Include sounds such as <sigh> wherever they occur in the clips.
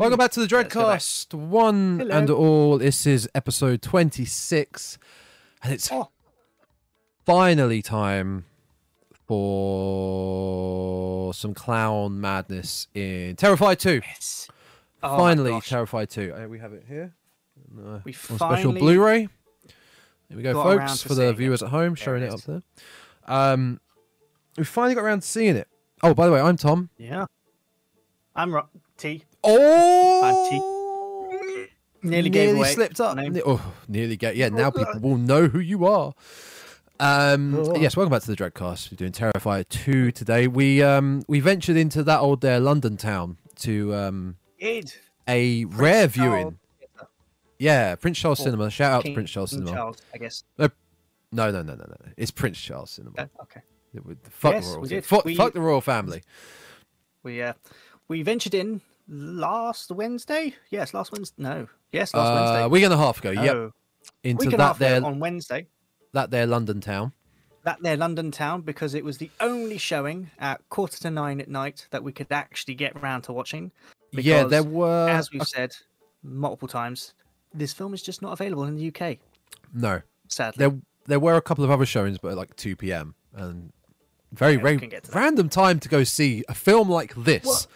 Welcome back to the Let's go back. Dreadcast, one Hello. and all. This is episode 26, and it's Oh. finally time for some clown madness in Terrifier 2. Yes. Oh finally. Terrifier 2. Uh, we have it here uh, We on special Blu ray. Here we go, folks, for the seeing it. viewers at home, There showing it it up there. Um, we finally got around to seeing it. Oh, by the way, I'm Tom. Yeah. I'm ro- T. Oh, Nearly gave away slipped up. name. Ne- oh, nearly get. Yeah, now people will know who you are. Um, Oh. yes, welcome back to the Dreadcast. We're doing Terrifier two today. We um we ventured into that old there London town to um Id. a rare Charles viewing. Yeah, Prince Charles Or Cinema. Shout out to Prince Charles Cinema. Charles, I guess. No, no, no, no, no. no. It's Prince Charles Cinema. Uh, okay. Fuck Yes, the we royals. did. Fuck, We- fuck the royal family. We uh we ventured in last Wednesday. Yes, last Wednesday. No. Yes, last Uh, Wednesday. a week and a half ago. Yep, Oh, into week that there on Wednesday. that there London town. That there London town because it was the only showing at quarter to nine at night that we could actually get round to watching. yeah, there were As we've said multiple times, this film is just not available in the UK. no. Sadly. There there were a couple of other showings, but at like two p.m. and very Yeah, we very can get to that. random time to go see a film like this, What?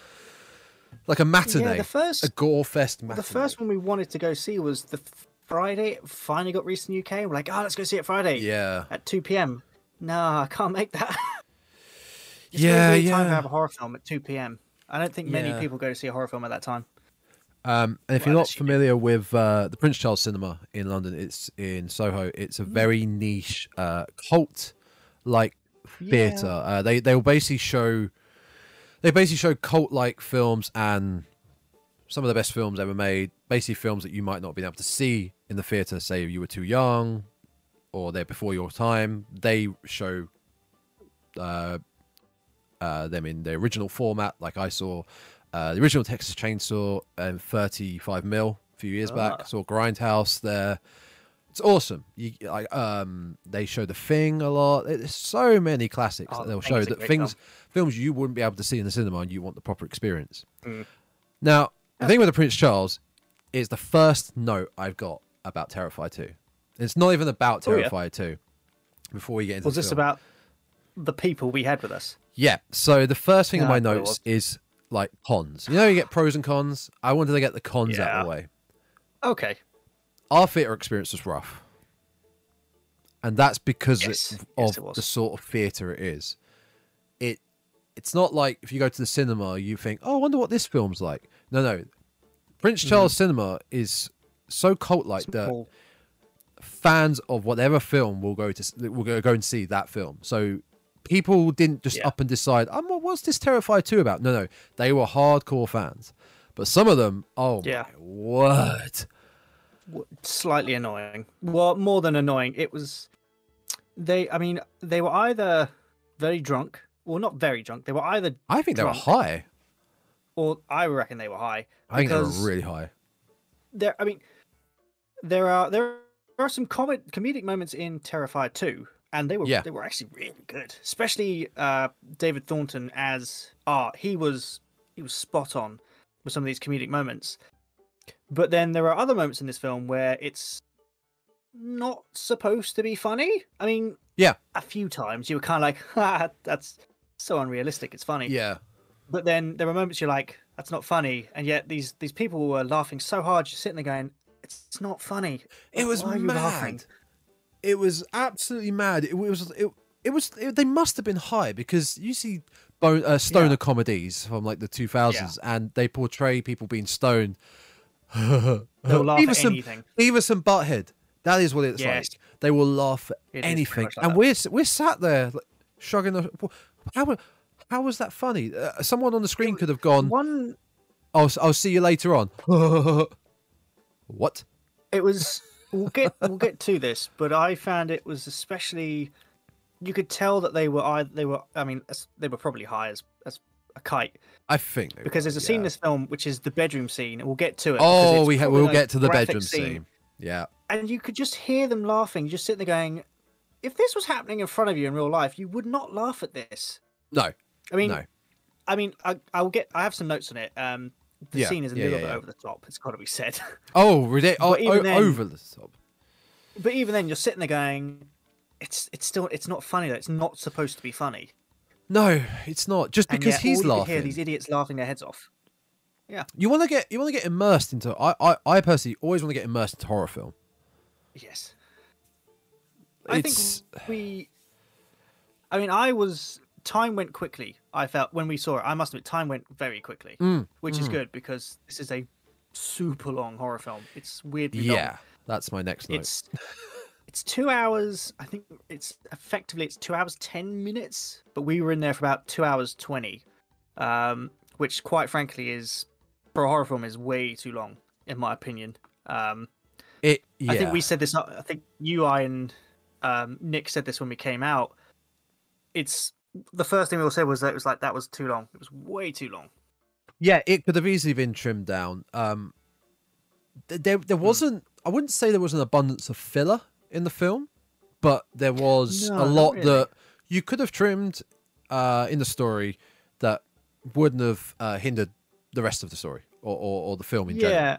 Like a matinee, Yeah, the first a gore fest matinee. the first one we wanted to go see was the Friday. It finally got released in the UK. We're like, oh, let's go see it Friday yeah, at two p.m. No, I can't make that. <laughs> It's Yeah, really weird time to have a horror film at two p.m. I don't think many Yeah. people go to see a horror film at that time. Um, and if Well, you're not unless you familiar with uh, the Prince Charles Cinema in London, it's in Soho. It's a very niche uh, cult like theatre. Uh, they they will basically show they basically show cult like films and some of the best films ever made. Basically, films that you might not have been able to see in the theatre. Say you were too young or they're before your time. They show uh, uh, them in the original format, like I saw uh, the original Texas Chainsaw and 35 mil a few years back. Ah. Saw Grindhouse there. It's awesome. You like um they show the thing a lot. There's so many classics Oh, that they'll show that things films you wouldn't be able to see in the cinema and you want the proper experience. Mm. Now, the thing with the Prince Charles is the first note I've got about Terrifier 2. It's not even about Oh, yeah. Terrifier 2 before we get into Was the this film. about the people we had with us? Yeah. So the first thing on Yeah, my I thought it notes is like cons. You know, you get pros and cons. I wanted to get the cons out of the way. Okay. Our theatre experience was rough, and that's because Yes. it- Yes, of the sort of theatre it is. It it's not like if you go to the cinema, you think, "Oh, I wonder what this film's like." No, no. Prince Charles Cinema is so cult like that fans of whatever film will go to will go, go and see that film. So people didn't just Yeah. up and decide, "Um, what- what's this Terrifier 2 about?" No, no, they were hardcore fans. But some of them, oh Yeah. my word, slightly annoying. Well, more than annoying, it was. They, I mean, they were either very drunk, well, not very drunk. They were either, I think they were high. or I reckon they were high. I think they were really high. there. I mean, there are there are some comic comedic moments in Terrifier 2, and they were Yeah. they were actually really good. Especially uh, David Thornton as Art. He was he was spot on with some of these comedic moments. But then there are other moments in this film where it's not supposed to be funny. I mean, Yeah. a few times you were kind of like, <laughs> ha, that's so unrealistic. It's funny. Yeah, But then there were moments you're like, that's not funny, and yet these these people were laughing so hard, you're sitting there going, it's, not funny. it was are mad. It was absolutely mad. It was it, it was it, they must have been high because you see bone, uh, stoner Yeah. comedies from like the 2000s and they portray people being stoned. <laughs> They'll laugh Beavis at anything. Beavis and Butthead. That is what it's Yes. like. They will laugh at It anything, like and that. we're we're sat there like, shrugging. The, how how was that funny? Uh, someone on the screen could have gone, One, "I'll I'll see you later on." <laughs> what? it was. We'll get we'll get to this, but I found it was especially. You could tell that they were they were. I mean, they were probably high as as a kite I think because were, there's a scene in this film which is the bedroom scene, and we'll get to it. Oh, we ha- we'll get to the bedroom scene. Yeah, and you could just hear them laughing, just sitting there going, "If this was happening in front of you in real life, you would not laugh at this." no, I mean, no. I mean, I, I'll get. I have some notes on it. Um, the Yeah, scene is a yeah, little yeah, bit over the top. It's got to be said. <laughs> Oh, ridiculous! Even then- over the top. but even then, you're sitting there going, "It's it's still it's not funny. though. It's not supposed to be funny." No, it's not. Just because yet he's all you can laughing. Hear these idiots laughing their heads off. Yeah. You want to get you want to get immersed into. I, I I personally always want to get immersed into horror film. Yes. I It's think we. I mean, I was. Time went quickly. I felt when we saw it. I must admit, time went very quickly, Mm, which is mm. good because this is a super long horror film. It's weirdly long. yeah. That's my next note. It's it's two hours. I think it's effectively it's two hours ten minutes, but we were in there for about two hours twenty, um, which quite frankly is for a horror film is way too long in my opinion. Um, It. Yeah. I think we said this. I think you, I, and um, Nick said this when we came out. It's the first thing we all said was that it was like that was too long. It was way too long. Yeah, it could have easily been trimmed down. Um, there, there Hmm. wasn't. I wouldn't say there was an abundance of filler in the film, but there was No, a lot really. that you could have trimmed uh, in the story that wouldn't have uh, hindered the rest of the story or, or, or the film in general. Yeah,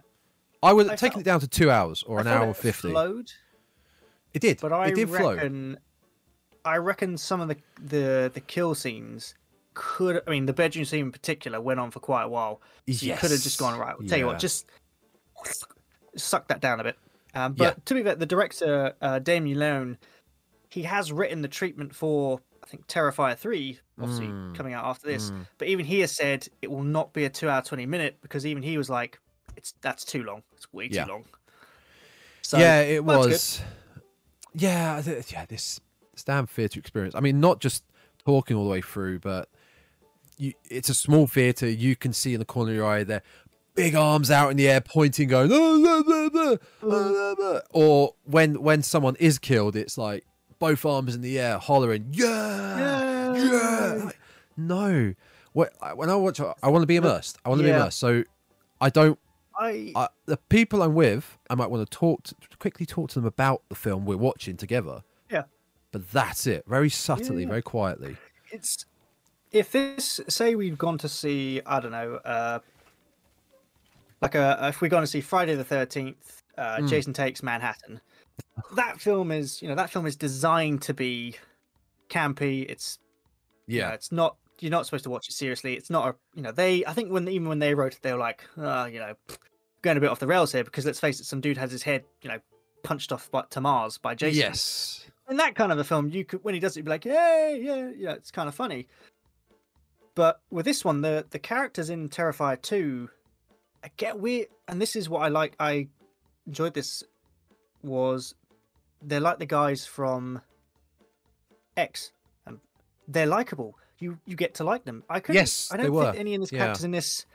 I would I have taken felt- it down to two hours or I an hour it fifty. Flowed, It did. but I it did flow. reckon, I reckon some of the the the kill scenes could. I mean, the bedroom scene in particular went on for quite a while. So you could have just gone right. I'll tell you what, just suck that down a bit. Um, but to be fair, the director uh, Damien Leone, he has written the treatment for I think Terrifier three, obviously Mm, coming out after this. mm. But even he has said it will not be a two hour twenty minute because even he was like, it's that's too long. It's way Yeah. too long. So yeah, it was. Yeah, yeah. This, damn theatre experience. I mean, not just talking all the way through, but you, it's a small theatre. You can see in the corner of your eye there, big arms out in the air, pointing, going, "Oh, blah, blah, blah, blah, blah, blah." or when when someone is killed, it's like both arms in the air, hollering, "Yeah, yeah!" Like, no, when I, watch, I want to be immersed. I want to be immersed. So I don't I, I, the people I'm with, I might want to talk to, quickly talk to them about the film we're watching together. Yeah. But that's it. Very subtly, Yeah. very quietly. it's if this say we've gone to see I don't know uh like a if we're going to see Friday the Thirteenth, uh, Mm. Jason Takes Manhattan. That film is you know that film is designed to be campy. It's you know, Yeah. it's not you're not supposed to watch it seriously. It's not a you know they I think when even when they wrote it they were like uh, you know going a bit off the rails here because let's face it some dude has his head you know punched off by, to Mars by Jason Yes. in that kind of a film, you could when he does it, you'd be like, yeah, yeah, yeah, it's kind of funny. But with this one, the the characters in Terrifier two, I get weird, and this is what I like. I enjoyed this was they're like the guys from X, and they're likable. You you get to like them. I couldn't. Yes, I don't were. think any of the Yeah. characters in this.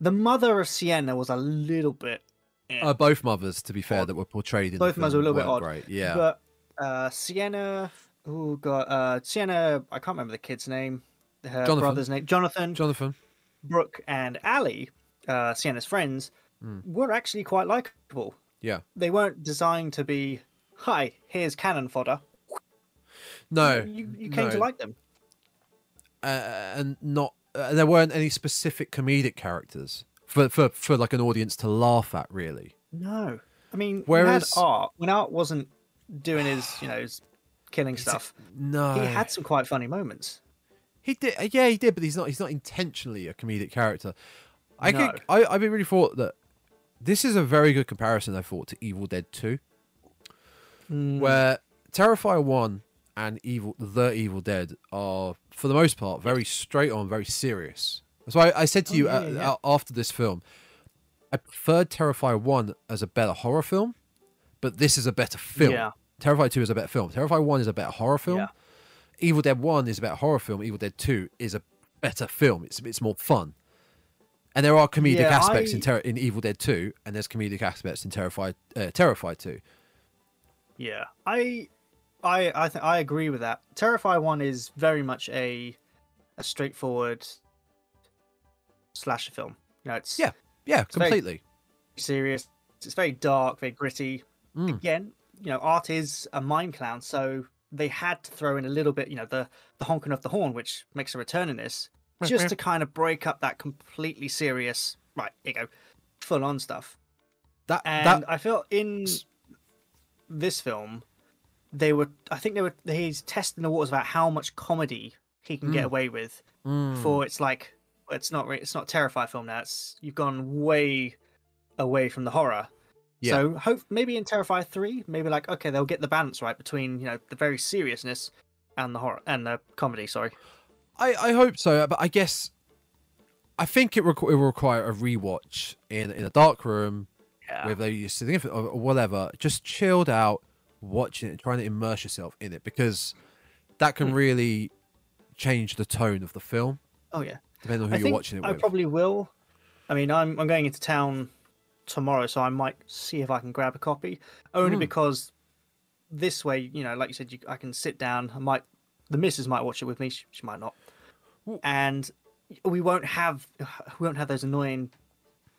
The mother of Sienna was a little bit. eh. Uh, both mothers, to be fair, that were portrayed in Both the mothers were a little bit odd, Great. Yeah. But uh, Sienna, oh god, uh, Sienna, I can't remember the kid's name. Her Jonathan. brother's name, Jonathan, Jonathan. Brooke, and Ali, uh, Sienna's friends, Mm. were actually quite likable. Yeah. They weren't designed to be, "Hi, here's cannon fodder." No. you, you came to like them. Uh, and not uh, there weren't any specific comedic characters for, for for like an audience to laugh at really No, I mean, Whereas- Art when Art wasn't doing his, you know, his killing stuff. no He had some quite funny moments. he did uh, yeah he did but he's not he's not intentionally a comedic character i No. think i i really thought that this is a very good comparison i thought to evil dead 2 Mm, where terrifier 1 and evil the evil dead are for the most part very straight on very serious. That's why i, I said to Oh, you yeah, uh, yeah. uh, after this film i preferred terrifier 1 as a better horror film but this is a better film. Yeah. terrifier 2 is a better film. Terrifier 1 is a better horror film. Yeah. evil dead 1 is a better horror film. Evil dead 2 is a better film. It's, it's more fun. And there are comedic Yeah, aspects in, I- ter- in evil dead 2 and there's comedic aspects in terrifier uh, terrifier 2 Yeah, I, I, I, th- I agree with that. Terrifier one is very much a, a straightforward slasher film. You know, it's Yeah. yeah very- completely serious. It's very dark, very gritty. Mm. Again, you know, art is a mind clown, so they had to throw in a little bit, you know, the the honking of the horn, which makes a return in this, just to kind of break up that completely serious right, here you go, full on stuff. That And that I feel in this film, they were. I think they were. He's testing the waters about how much comedy he can get Mm. away with. Mm. Before it's like, it's not. It's not terrify film now. It's you've gone way away from the horror. Yeah. So hope maybe in Terrifier three, maybe like okay, they'll get the balance right between you know the very seriousness and the horror and the comedy. Sorry. I, I hope so, but I guess I think it, requ- it will require a rewatch in in a dark room Yeah. with a significant or or whatever, just chilled out, watching it, trying to immerse yourself in it because that can Hmm. really change the tone of the film oh yeah. depending on who I you're watching it I with. probably will. I mean, I'm I'm going into town tomorrow, so I might see if I can grab a copy. Only Mm. because this way, you know, like you said, you, I can sit down. I might, the missus might watch it with me. She, she might not, Well- and we won't have <sighs> we won't have those annoying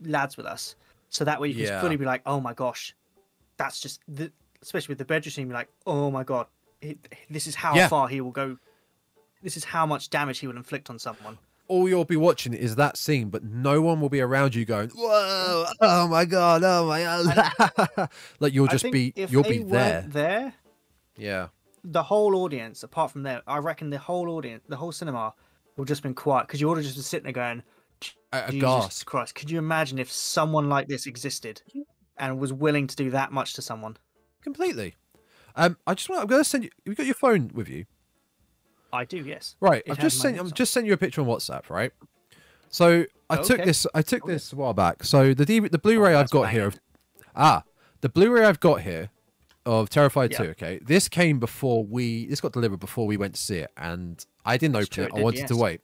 lads with us. So that way you can Yeah. fully be like, oh my gosh, that's just the, especially with the bedroom scene, be like, oh my god, it, this is how Yeah. far he will go. This is how much damage he will inflict on someone. All you'll be watching is that scene, but no one will be around you going, "Whoa! Oh my god! Oh my god!" <laughs> like you'll just be if you'll be there. there. Yeah. The whole audience, apart from them, I reckon the whole audience, the whole cinema, would have just been quiet because you would have just been sitting there going, Jesus. Christ, could you imagine if someone like this existed and was willing to do that much to someone? Completely. Um, I just want. I'm going to send you. You got your phone with you, I do, yes. right? It I've just sent. I'm just sent you a picture on WhatsApp, right? So I Oh, took okay. this. I took Okay. this a while back. So the DV, the Blu-ray I've that's got here. Of, ah, the Blu-ray I've got here of Terrifier Yeah. 2. Okay, this came before we. This got delivered before we went to see it, and I didn't open true, it. I did, wanted to wait.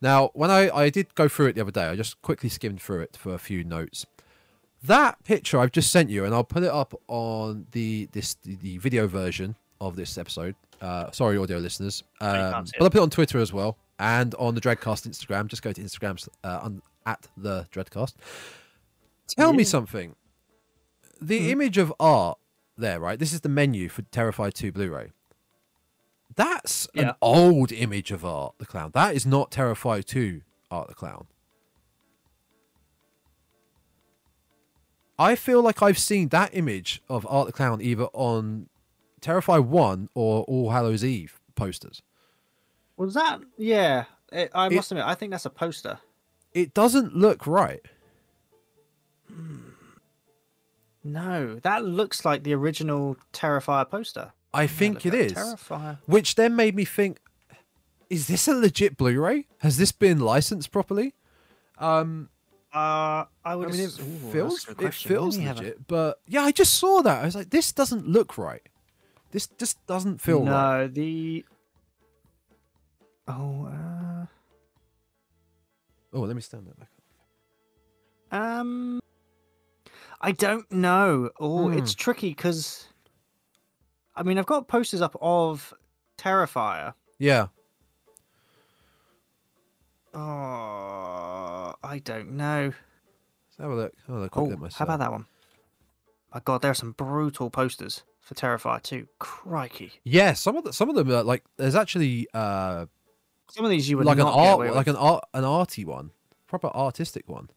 Now, when I I did go through it the other day, I just quickly skimmed through it for a few notes. That picture I've just sent you, and I'll put it up on the this the, video version of this episode. Uh, sorry, audio listeners, um, but. I'll put it on Twitter as well and on the Dreadcast Instagram. Just go to Instagram uh, on, at the Dreadcast. Tell me something. The Mhm. image of art there, right? This is the menu for Terrifier 2 Blu-ray. That's an old image of Art the Clown. That is not Terrifier 2 Art the Clown. I feel like I've seen that image of Art the Clown either on Terrifier 1 or All Hallows Eve posters. Was that? Yeah. It, I It- must admit, I think that's a poster. It doesn't look right. No, that looks like the original Terrifier poster. I think it is. it. Terrifier. Which then made me think is this a legit Blu-ray? Has this been licensed properly? Um Uh, I I would. mean, it Ooh, feels it feels have a- legit, but yeah, I just saw that. I was like, this doesn't look right. This just doesn't feel right. no, right. the. Oh, uh, Oh, let me stand that back. up. um, I don't know. Oh, Hmm. it's tricky because, I mean, I've got posters up of Terrifier. Yeah, Oh, I don't know. let's have a look. Have a look Oh, at myself. how about that one? My God, there are some brutal posters for Terrifier too. Crikey! Yeah, some of the, some of them are like there's actually uh Some of these you would like an art like an art an arty one, proper artistic one.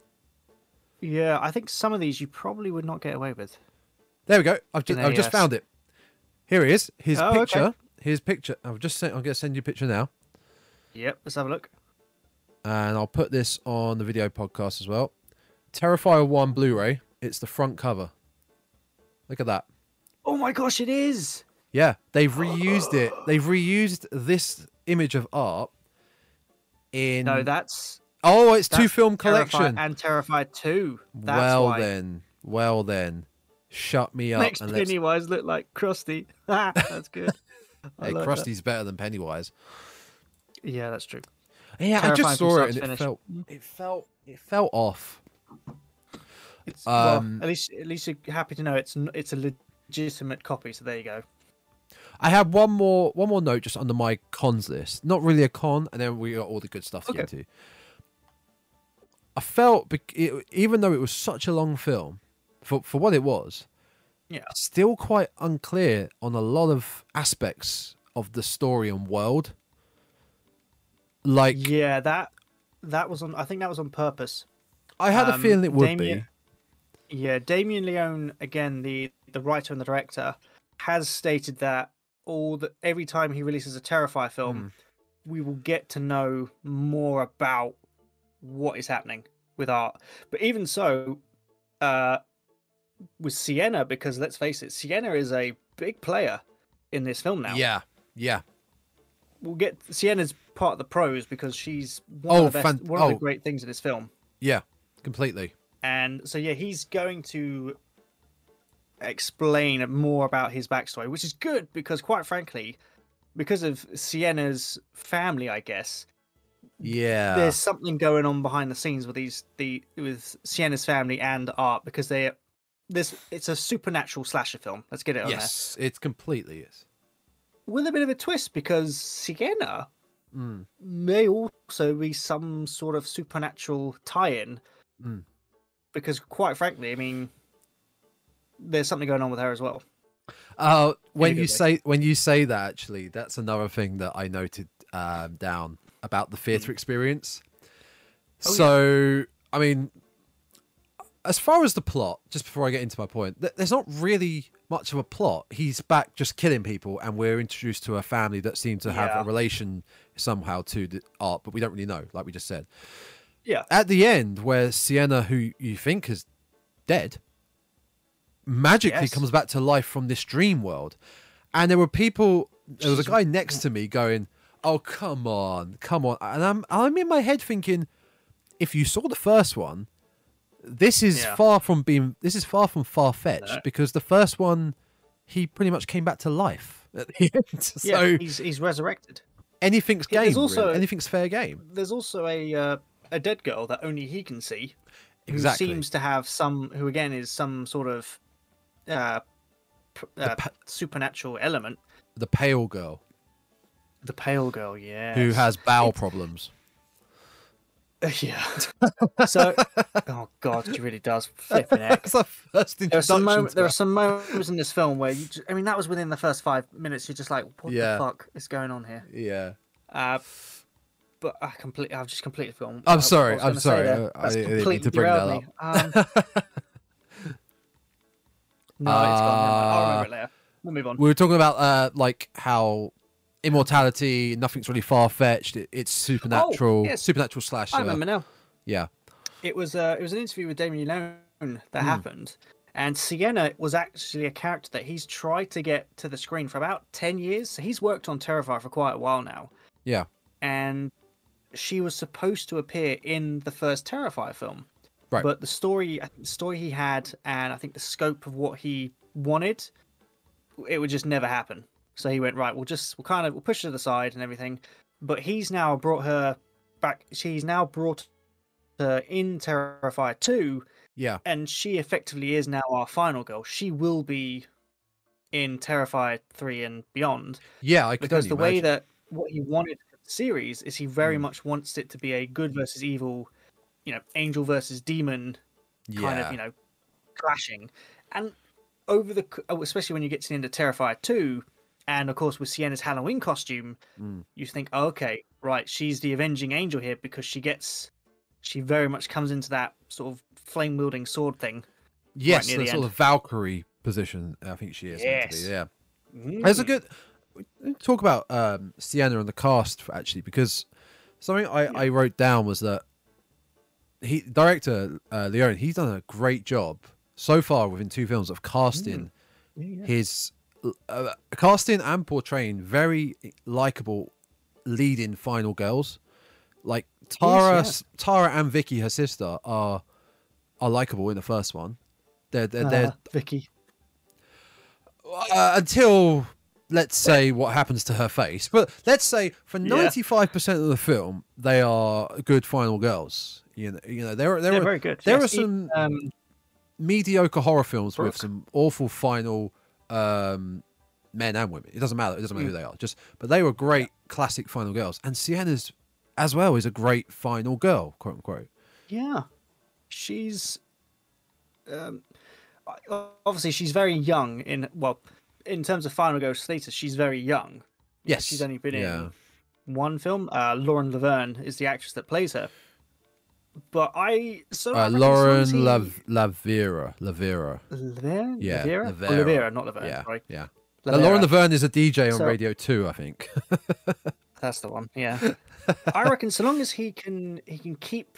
Yeah, I think some of these you probably would not get away with. There we go. I've just I've just found it. Here he is. His Oh, okay. picture. His picture. I've just sent. I'm gonna send you a picture now. Yep, let's have a look. And I'll put this on the video podcast as well. Terrifier 1 Blu ray. It's the front cover. Look at that. Oh my gosh, it is! Yeah, they've reused it. They've reused this image of art in. No, that's oh, it's two that's film Terrifier collection. and Terrifier Two. That's well why. then, well then, shut me up Makes and let's. Pennywise look like Krusty. <laughs> that's good. <laughs> Hey, like that. Krusty's better than Pennywise. Yeah, that's true. Yeah, I just saw it and it felt, it felt, it felt off. It's, Um, well, at least at least you're happy to know it's it's a legitimate copy. So there you go. I have one more one more note just under my cons list. Not really a con, and then we got all the good stuff to get Okay. to. I felt, it, even though it was such a long film, for for what it was, Yeah. still quite unclear on a lot of aspects of the story and world. Like, Yeah, that that was on. I think that was on purpose. I had a Um, feeling it would Damien- Yeah, Damien Leone, again, the the writer and the director, has stated that all the every time he releases a Terrifier Hmm. film, we will get to know more about what is happening with art. But even so, uh, with Sienna, because let's face it, Sienna is a big player in this film now. Yeah, yeah. We'll get Sienna's part of the pros because she's one Oh, of the best, fan- one of the oh. great things in this film. Yeah, completely. And so yeah, he's going to explain more about his backstory, which is good because quite frankly, because of Sienna's family, I guess, Yeah. there's something going on behind the scenes with these the with Sienna's family and art because they this it's a supernatural slasher film. Let's get it on there. yes, it completely is. With a bit of a twist because Sienna Mm. may also be some sort of supernatural tie-in Mm. because quite frankly i mean there's something going on with her as well Uh, when you way. say when you say that, actually, that's another thing that I noted um, down about the theatre experience. Mm. Oh, yeah. so, I mean, as far as the plot, just before I get into my point, th- there's not really much of a plot. He's back just killing people, and we're introduced to a family that seem to have Yeah. a relation somehow to the art, but we don't really know, like we just said. yeah At the end, where Sienna, who you think is dead, magically Yes. comes back to life from this dream world. And there were people, there was a guy next to me going, Oh, come on, come on. And I'm, I'm in my head thinking, if you saw the first one, this is Yeah. far from being, this is far from far fetched No. because the first one, he pretty much came back to life at the <laughs> end. So yeah he's he's resurrected anything's game. there's Also, also- anything's fair game. there's also a uh, a dead girl that only he can see Exactly. who seems to have some who again is some sort of uh, uh, pa- supernatural element The pale girl the pale girl yeah who has bowel problems. <laughs> yeah <laughs> so oh god she really does flipping heck That's the first There are some. There are some moments in this film where you. Just, I mean, that was within the first five minutes. You're just like, what Yeah. the fuck is going on here? Yeah. Uh, but I completely. I've just completely filmed. I'm sorry, I'm sorry. I- I didn't mean to bring that me. Um, <laughs> no, it's gone. I'll remember it later. We'll move on. we were talking about uh, like how immortality, nothing's really far fetched. It, it's supernatural, Oh, yes. supernatural slasher. I remember now. Yeah. It was. Uh, it was an interview with Damien Leone that Hmm. happened, and Sienna was actually a character that he's tried to get to the screen for about ten years. So he's worked on Terrifier for quite a while now. Yeah. and she was supposed to appear in the first Terrifier film. Right. But the story, the story he had, and I think the scope of what he wanted, it would just never happen. So he went right. We'll just we'll kind of we'll push it to the side and everything. But he's now brought her back. She's now brought her in Terrifier two, Yeah. and she effectively is now our final girl. She will be in Terrifier three and beyond Yeah. I because the way that what he wanted for the series is he very Mm. much wants it to be a good versus evil, you know, angel versus demon kind yeah. of, you know, clashing. And over the, oh, especially when you get to the end of Terrifier 2, and of course with Sienna's Halloween costume, Mm. you think, oh, okay, right, she's the avenging angel here because she gets, she very much comes into that sort of flame wielding sword thing. yes, near the sort end. of Valkyrie position. I think she is. meant to be, Yes. Yeah. There's a Mm. good talk about um, Sienna and the cast actually because something I, I wrote down was that he director uh, Leone he's done a great job so far within two films of casting Yeah, yeah. his uh, casting and portraying very likable leading final girls like Tara yeah. Tara and Vicky her sister are are likable in the first one they're they're, they're Uh, Vicky. uh, until let's say what happens to her face. But let's say for ninety five percent of the film, they are good final girls. You know, you know there are there They're are very good. there Yes, are some um, mediocre horror films with some awful final um, men and women. It doesn't matter. It doesn't matter who Mm. they are. Just but they were great classic final girls, and Sienna's as well is a great final girl, quote unquote. Yeah, she's um, obviously she's very young in well, in terms of final girl status, she's very young. Yes, she's only been yeah. in one film. Uh, Lauren Laverne is the actress that plays her, but I so Uh, I reckon as long Lauren Lav- Lavera. Lavera. Lavera? Yeah, Lavera? Oh, Lavera. Lavera, not Laverne. Yeah, Sorry. yeah. Lavera. Lauren Laverne is a DJ on So- Radio Two, I think. <laughs> That's the one. Yeah. I reckon so long as he can he can keep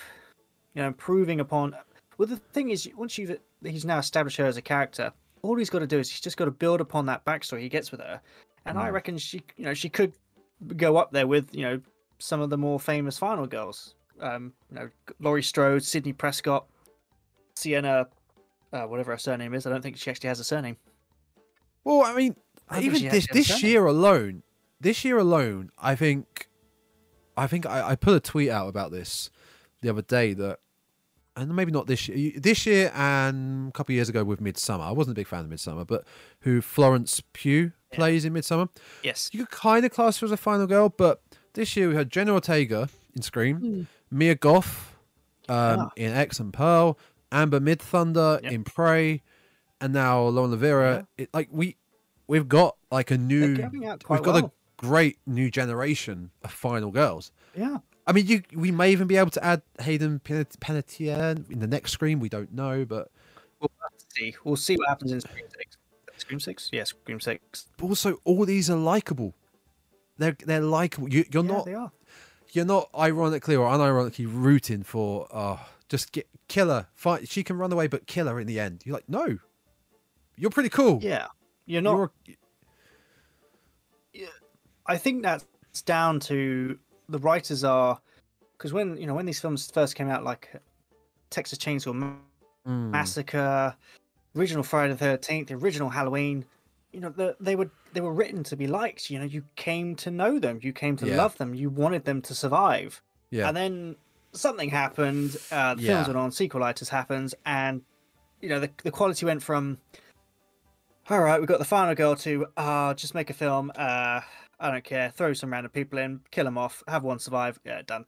you know improving upon well the thing is once you've he's now established her as a character, all he's got to do is he's just got to build upon that backstory he gets with her. And I Mm. reckon she you know she could go up there with, you know, some of the more famous final girls. Um, you know, Laurie Strode, Sidney Prescott, Sienna uh, whatever her surname is. I don't think she actually has a surname. Well, I mean, I even this actually has a this year alone, this year alone, I think, I think I, I put a tweet out about this the other day that, and maybe not this year, this year and a couple of years ago with Midsommar. I wasn't a big fan of Midsommar, but who Florence Pugh Yeah. plays in Midsommar. Yes. You could kind of class her as a final girl, but this year we had Jenna Ortega in Scream, Hmm. Mia Goth um, Ah. in X and Pearl, Amber Midthunder Yep. in Prey, and now Lauren Lavera. It, like we, we've got like a new, coming out quite we've got well. a great new generation of final girls. Yeah. I mean, you we may even be able to add Hayden Pan- Panettiere in the next Scream. We don't know, but We'll see. We'll see what happens in Scream Six. Scream Six? Yeah, Scream Six. but also all these are likable. They're they're likable. You, you're yeah, not they are. You're not ironically or unironically rooting for oh just get killer fight she can run away but kill her in the end. You're like no. You're pretty cool. Yeah. You're not You're- I think that's down to the writers are because when you know when these films first came out, like Texas Chainsaw Ma- Mm, Massacre, original Friday the Thirteenth, the original Halloween, you know the, they were they were written to be liked. You know, you came to know them, you came to Yeah. love them, you wanted them to survive, yeah and then something happened. Uh, the Yeah. films went on, sequelitis happens, and you know the the quality went from all right, we got the final girl to uh just make a film. Uh, I don't care. Throw some random people in, kill them off, have one survive. Yeah, done.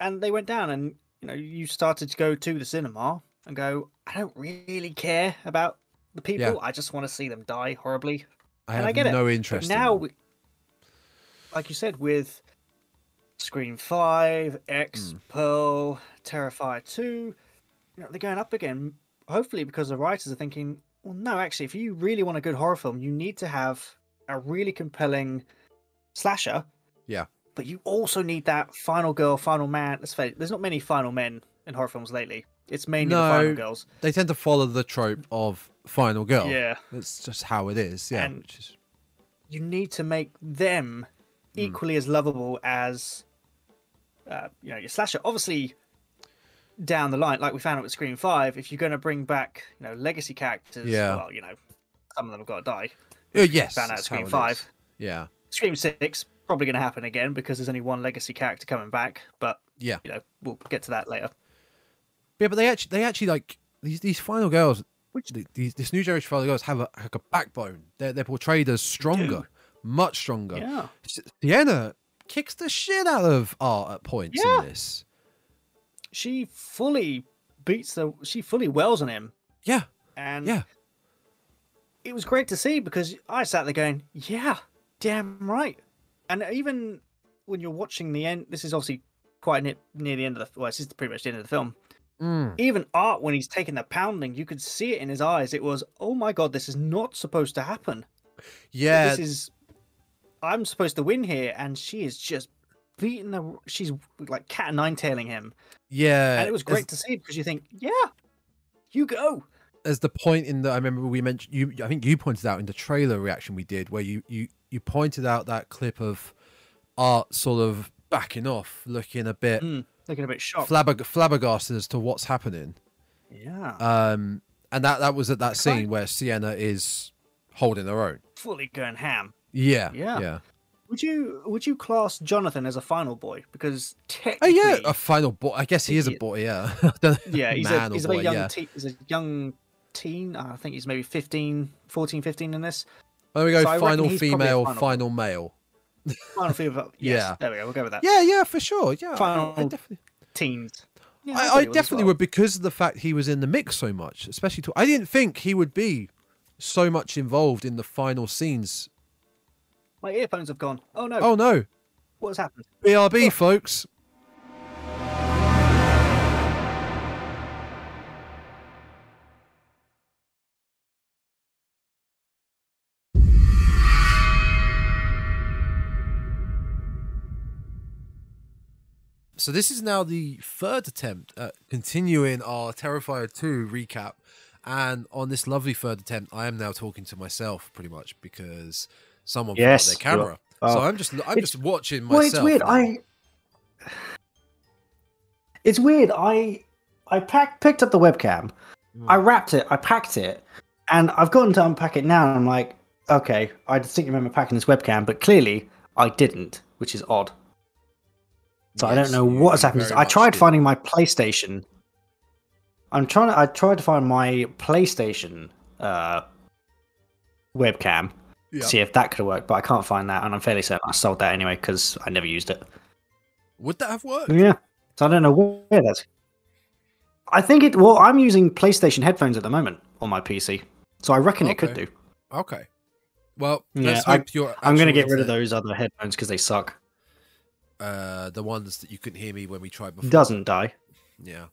And they went down, and you know you started to go to the cinema and go. I don't really care about the people. Yeah. I just want to see them die horribly. I and have I get it, no But interest in now, them. we, like you said, with Scream Five, X, Hmm. Pearl, Terrifier Two, you know they're going up again. Hopefully, because the writers are thinking, well, no, actually, if you really want a good horror film, you need to have a really compelling slasher. Yeah. But you also need that final girl, final man. Let's face it, there's not many final men in horror films lately. It's mainly the final girls. they tend to follow the trope of final girl Yeah. that's just how it is yeah And- which is, you need to make them Hmm. equally as lovable as uh, you know your slasher. Obviously, down the line, like we found out with Scream Five, if you're going to bring back you know legacy characters, Yeah. well, you know, some of them have got to die. Uh, yes found out how it is. Five. yeah Scream Six probably going to happen again because there's only one legacy character coming back. But yeah you know, we'll get to that later. Yeah but they actually they actually like these these final girls Which- these this new generation final girls have a, like a backbone they're, they're portrayed as stronger much stronger Yeah, Sienna kicks the shit out of art at points Yeah. in this. she fully beats the. She fully wells on him, Yeah, and yeah, it was great to see because I sat there going, "Yeah, damn right." And even when you're watching the end, this is obviously quite near, near the end of the. Well, this is pretty much the end of the film. Mm. Even Art, when he's taking the pounding, you could see it in his eyes. It was, "Oh my god, this is not supposed to happen. yeah. This is, I'm supposed to win here," and she is just beating the. She's like cat and nine tailing him, yeah. and it was great to see because you think, "Yeah, you go." As, the point in the, I remember we mentioned you. I think you pointed out in the trailer reaction we did, where you you you pointed out that clip of art sort of backing off, looking a bit Mm, looking a bit shocked. flabberg- flabbergasted as to what's happening. yeah. Um, and that that was at that scene where Sienna is holding her own. fully going ham. Yeah, Yeah. yeah. Would you would you class Jonathan as a final boy? Because technically, Oh yeah, a final boy. I guess he is a boy. Yeah, <laughs> I don't know, yeah, he's a he's a boy, young yeah. te- he's a young teen. uh, I think he's maybe 15, 14, 15 in this. There we go. So final he's probably a female, final final, male. Final fever. <laughs> Yes, Yeah. there we go. We'll go with that. Yeah, yeah, for sure. Yeah, I- I, Final definitely, Teens. Yeah, I, I thought he was as definitely well. would because of the fact he was in the mix so much. Especially, to, I didn't think he would be so much involved in the final scenes. My earphones have gone. Oh no! Oh no, What's happened? BRB, folks. So this is now the third attempt at continuing our Terrifier 2 recap. And on this lovely third attempt, I am now talking to myself pretty much because someone Yes, forgot their camera. you're- so oh. I'm just I'm It's- just watching Well, myself. it's weird. now. I. It's weird. I I packed picked up the webcam. Hmm. I wrapped it. I packed it, and I've gotten to unpack it now. And I'm like, okay, I distinctly remember packing this webcam, but clearly I didn't, which is odd. So I don't know what has happened. I tried finding my PlayStation. I'm trying to. I tried to find my PlayStation uh, webcam, Yeah. see if that could have worked, but I can't find that, and I'm fairly certain I sold that anyway because I never used it. Would that have worked? Yeah. So I don't know where that's. I think it. Well, I'm using PlayStation headphones at the moment on my PC, so I reckon it could do. Okay. Well, Yeah, I- I'm going to get rid of those other headphones because they suck. Uh, the ones that you couldn't hear me when we tried before. Doesn't die. Yeah.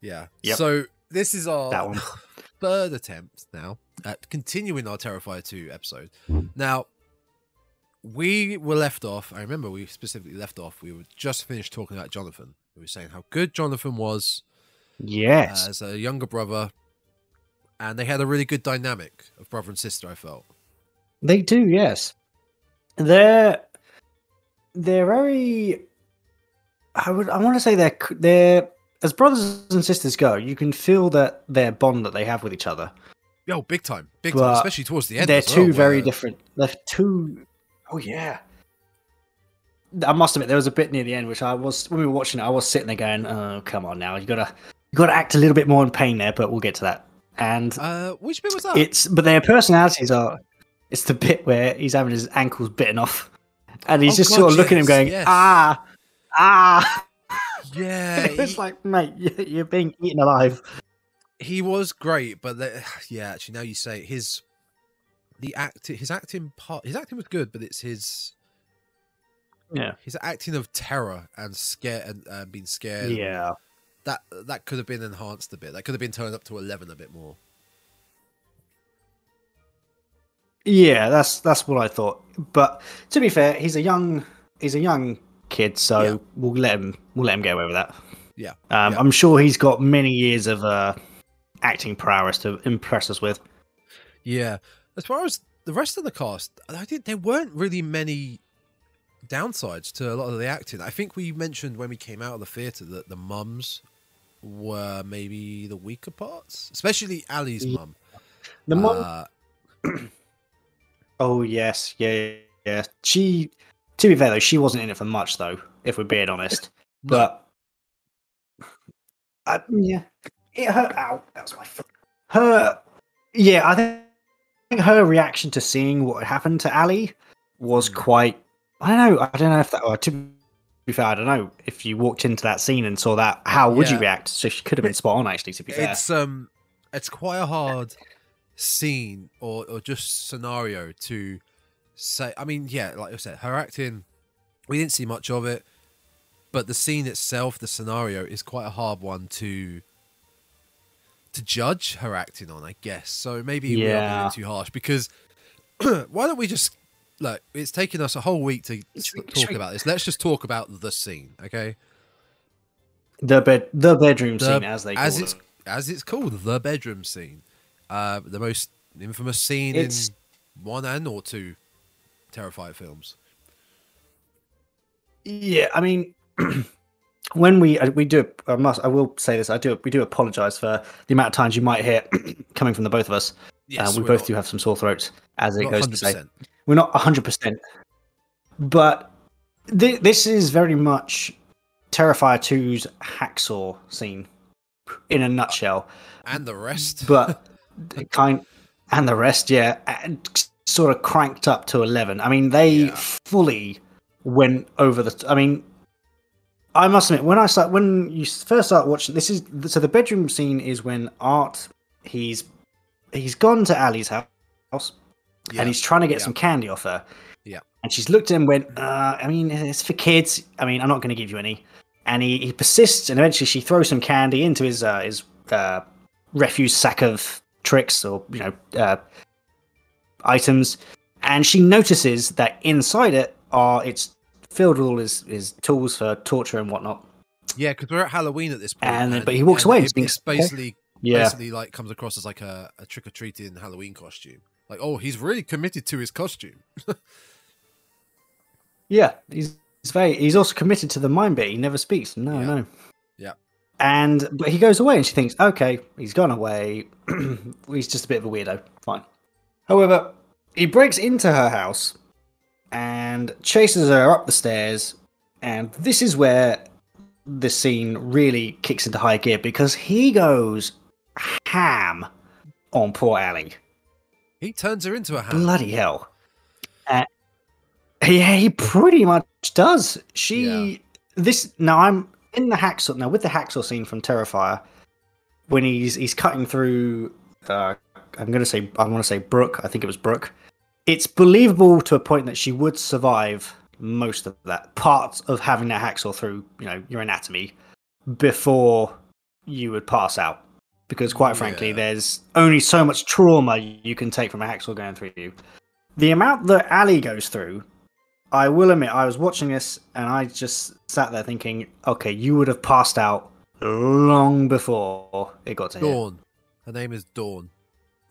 Yeah. Yep. So this is our That one. <laughs> third attempt now at continuing our Terrifier 2 episode. Now, we were left off. I remember we specifically left off. We were just finished talking about Jonathan. We were saying how good Jonathan was Yes. as a younger brother, and they had a really good dynamic of brother and sister. I felt. They do, yes. They're they're very. I would. I want to say they're they're as brothers and sisters go. You can feel that their bond that they have with each other. Yo, big time, big time, especially towards the end. they're two well, very where- different. They're two oh yeah. I must admit, there was a bit near the end which I was when we were watching it. I was sitting there going, "Oh, come on now, you gotta you gotta act a little bit more in pain there." But we'll get to that. And Uh, which bit was that? it's but their personalities are. It's the bit where he's having his ankles bitten off, and he's Oh, just God, sort of looking at him, going, yes. "Ah, ah." yeah, <laughs> it's he- like, mate, you- you're being eaten alive. he was great, but the, yeah, actually, now you say it, his the act, his acting part, his acting was good, but it's his Yeah, his acting of terror and scare and uh, being scared. yeah. that that could have been enhanced a bit. That could have been turned up to eleven a bit more. Yeah, that's that's what I thought. But to be fair, he's a young he's a young kid, so Yeah. we'll let him we'll let him get away with that. Yeah, Um, yeah. I'm sure he's got many years of uh, acting prowess to impress us with. Yeah. As far as the rest of the cast, I think there weren't really many downsides to a lot of the acting. I think we mentioned when we came out of the theatre that the mums were maybe the weaker parts, especially Ali's mum. The mom, Uh, <clears throat> oh yes, yeah, yeah, yeah. She, to be fair though, she wasn't in it for much though, if we're being honest. But yeah, it her ow, that was my foot. Her, yeah, I think, I think her reaction to seeing what had happened to Ali was Mm. quite. I don't know. I don't know if that. Well, to be fair, I don't know if you walked into that scene and saw that. How would you react? So she could have been spot on, actually. To be fair, it's um, it's quite a hard scene or or just scenario to say. I mean, yeah, like I said, her acting, we didn't see much of it, but the scene itself, the scenario, is quite a hard one to to judge her acting on. I guess so. Maybe we are being too harsh because <clears throat> why don't we just look? It's taken us a whole week to talk about this. Let's just talk about the scene, okay? the bed, the bedroom The- scene, as they as it's it. as it's called, the bedroom scene, uh, the most infamous scene It's- in one and or two Terrifier films. Yeah, I mean, <clears throat> when we uh, we do, I must, I will say this. I do, we do apologise for the amount of times you might hear <clears throat> coming from the both of us. Yes, uh, we both not- do have some sore throats, as it goes to say. We're not hundred percent, but thi- this is very much Terrifier 2's hacksaw scene in a nutshell. and the rest. But <laughs> kind and the rest, yeah, and sort of cranked up to eleven. I mean, they Yeah. fully went over the. I mean, I must admit, when I start, when you first start watching, this is so the bedroom scene is when Art he's he's gone to Ali's house yeah, and he's trying to get yeah. some candy off her. Yeah. And she's looked at him and went, uh, I mean, it's for kids. I mean, I'm not going to give you any. And he, he persists, and eventually she throws some candy into his uh, his uh, refuse sack of tricks or you know uh, items, and she notices that inside it are it's filled with all his, his tools for torture and whatnot. Yeah, because we're at Halloween at this point, And then- but he walks away and thinks, it's basically <laughs> Yeah, basically like comes across as like a, a trick or treating Halloween costume. Like, oh, he's really committed to his costume. <laughs> yeah. He's, he's very. He's also committed to the mind bit. He never speaks. No, Yeah. no. Yeah. And but he goes away, and she thinks, okay, he's gone away. <clears throat> he's just a bit of a weirdo. Fine. However, he breaks into her house and chases her up the stairs, and this is where the scene really kicks into high gear because he goes ham on poor Allie. He turns her into a ham. Bloody hell. Uh, yeah, he pretty much does. She this now I'm in the hacksaw now with the hacksaw scene from Terrifier when he's he's cutting through uh I'm gonna say I wanna say Brooke, I think it was Brooke. It's believable to a point that she would survive most of that part of having that hacksaw through, you know, your anatomy before you would pass out. Because quite frankly, Yeah. there's only so much trauma you can take from a hacksaw going through you. The amount that Allie goes through, I will admit, I was watching this and I just sat there thinking, okay, you would have passed out long before it got to here. Dawn. Her name is Dawn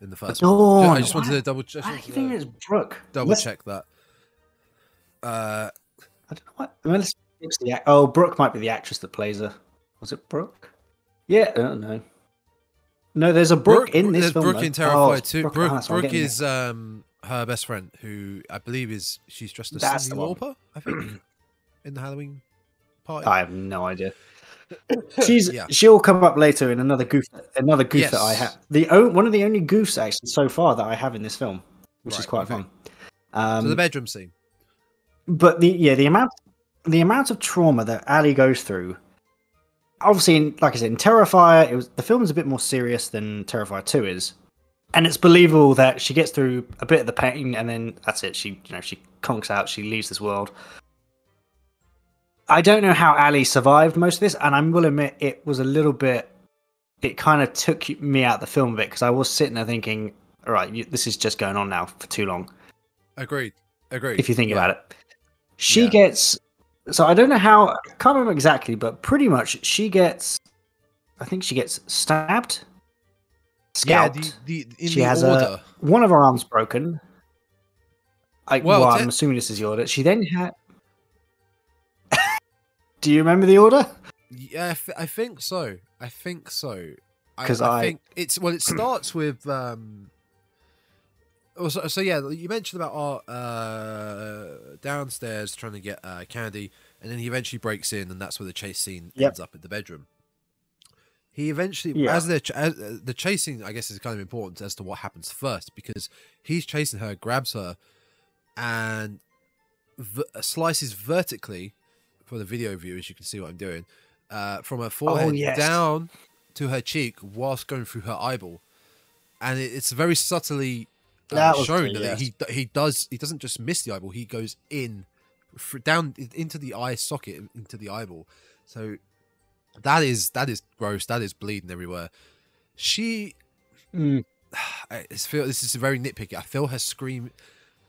in the first Dawn. one. I just wanted to double check. I think it's Brooke. double Let's- check that. Uh, I don't know what. I mean, let's the. Oh, Brooke might be the actress that plays her. Was it Brooke? Yeah, I don't know. No, there's a Brooke, in this there's film. Brooke though. in Oh, Terrifier it's too. Brooke, Brooke, oh, that's what I'm Brooke is um her best friend, who I believe is she's dressed as That's Cyndi. Lauper, I think, <clears throat> in the Halloween party. I have no idea. <coughs> She's Yeah. she'll come up later in another goof. Another goof that I have. The o- one of the only goofs actually so far that I have in this film, which is quite okay. fun. Um, so the bedroom scene. but the yeah the amount the amount of trauma that Allie goes through obviously in, like I said in Terrifier it was the film is a bit more serious than Terrifier 2 is and it's believable that she gets through a bit of the pain and then that's it she you know she conks out she leaves this world I don't know how Allie survived most of this and I will admit it was a little bit it kind of took me out the film a bit because I was sitting there thinking all right you, this is just going on now for too long Agreed. Agreed. if you think Yeah. about it. She Yeah. gets so I don't know how I can't remember exactly, but pretty much she gets I think she gets stabbed, Yeah, scalped. the, the in she the has order. a one of her arms broken. I, well, well I'm assuming this is the order. She then had. <laughs> Do you remember the order? Yeah, I think so. I think so. 'Cause I, I- think it's well. It starts with um. oh, So, so yeah, you mentioned about our uh, downstairs trying to get uh, candy, and then he eventually breaks in, and that's where the chase scene Yep. ends up in the bedroom. He eventually, Yeah. as the ch- as, uh, the chasing, I guess is kind of important as to what happens first because he's chasing her, grabs her, and v- slices vertically for the video viewers. You can see what I'm doing uh, from her forehead Oh, yes. down to her cheek whilst going through her eyeball, and it, it's very subtly uh, That shown good, that yes. he he does he doesn't just miss the eyeball; he goes in down into the eye socket into the eyeball. So that is that is gross. That is bleeding everywhere. She Mm. <sighs> I feel this is very nitpicky. I feel her scream.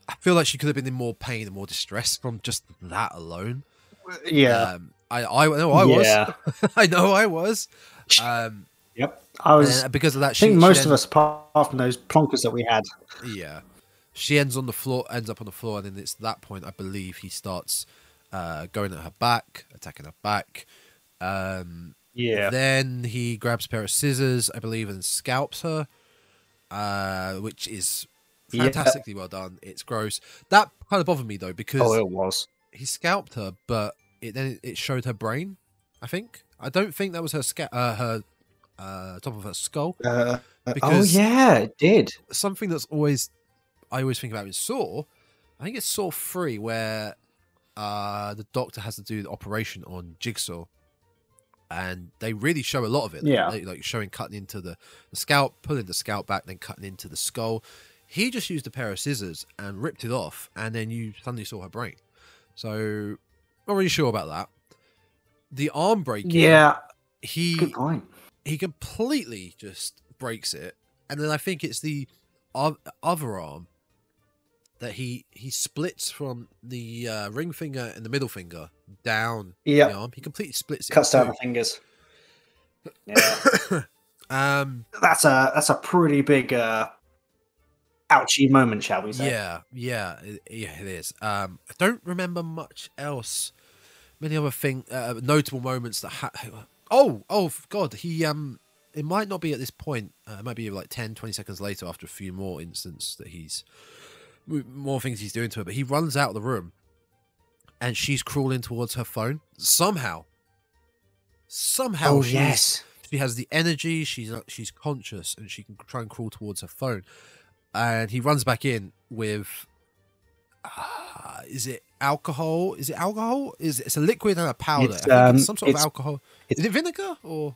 I feel like she could have been in more pain and more distress from just that alone. Yeah. Um, I I know I was. Yeah. <laughs> I know I was. Um, Yep. I was. because of that, I she, think she most then- of us, apart from those plonkers that we had, Yeah, she ends on the floor, ends up on the floor, and then it's that point I believe he starts uh, going at her back, attacking her back. Um, yeah, Then he grabs a pair of scissors, I believe, and scalps her, uh, which is Yeah. fantastically well done. It's gross. That kind of bothered me though because oh, it was. he scalped her, but it then it showed her brain. I think I don't think that was her sca- uh, her uh, top of her skull. Uh, oh Because- yeah, it did. Something that's always I always think about is Saw. I think it's Saw three where uh, the doctor has to do the operation on Jigsaw, and they really show a lot of it. Yeah. They- like showing cutting into the, the scalp, pulling the scalp back, then cutting into the skull. He just used a pair of scissors and ripped it off, and then you suddenly saw her brain. So, not really sure about that. The arm breaking, Yeah, he good point. he completely just breaks it, and then I think it's the other arm that he he splits from the uh, ring finger and the middle finger down Yeah. He completely splits it. Cuts down the fingers. <coughs> Yeah. um, that's a that's a pretty big uh ouchy moment, shall we say? yeah, yeah, it, yeah, it is. Um, I don't remember much else. Many other thing, uh, notable moments that. Ha- oh, oh God, he um, it might not be at this point. Uh, it might be like 10, 20 seconds later after a few more instances that he's more things he's doing to her. But he runs out of the room, and she's crawling towards her phone somehow. Somehow, Oh yes. she has the energy she's uh, she's conscious and she can try and crawl towards her phone and he runs back in with uh, is it alcohol is it alcohol is it, it's a liquid and a powder It's, um, it's some sort of alcohol is it vinegar or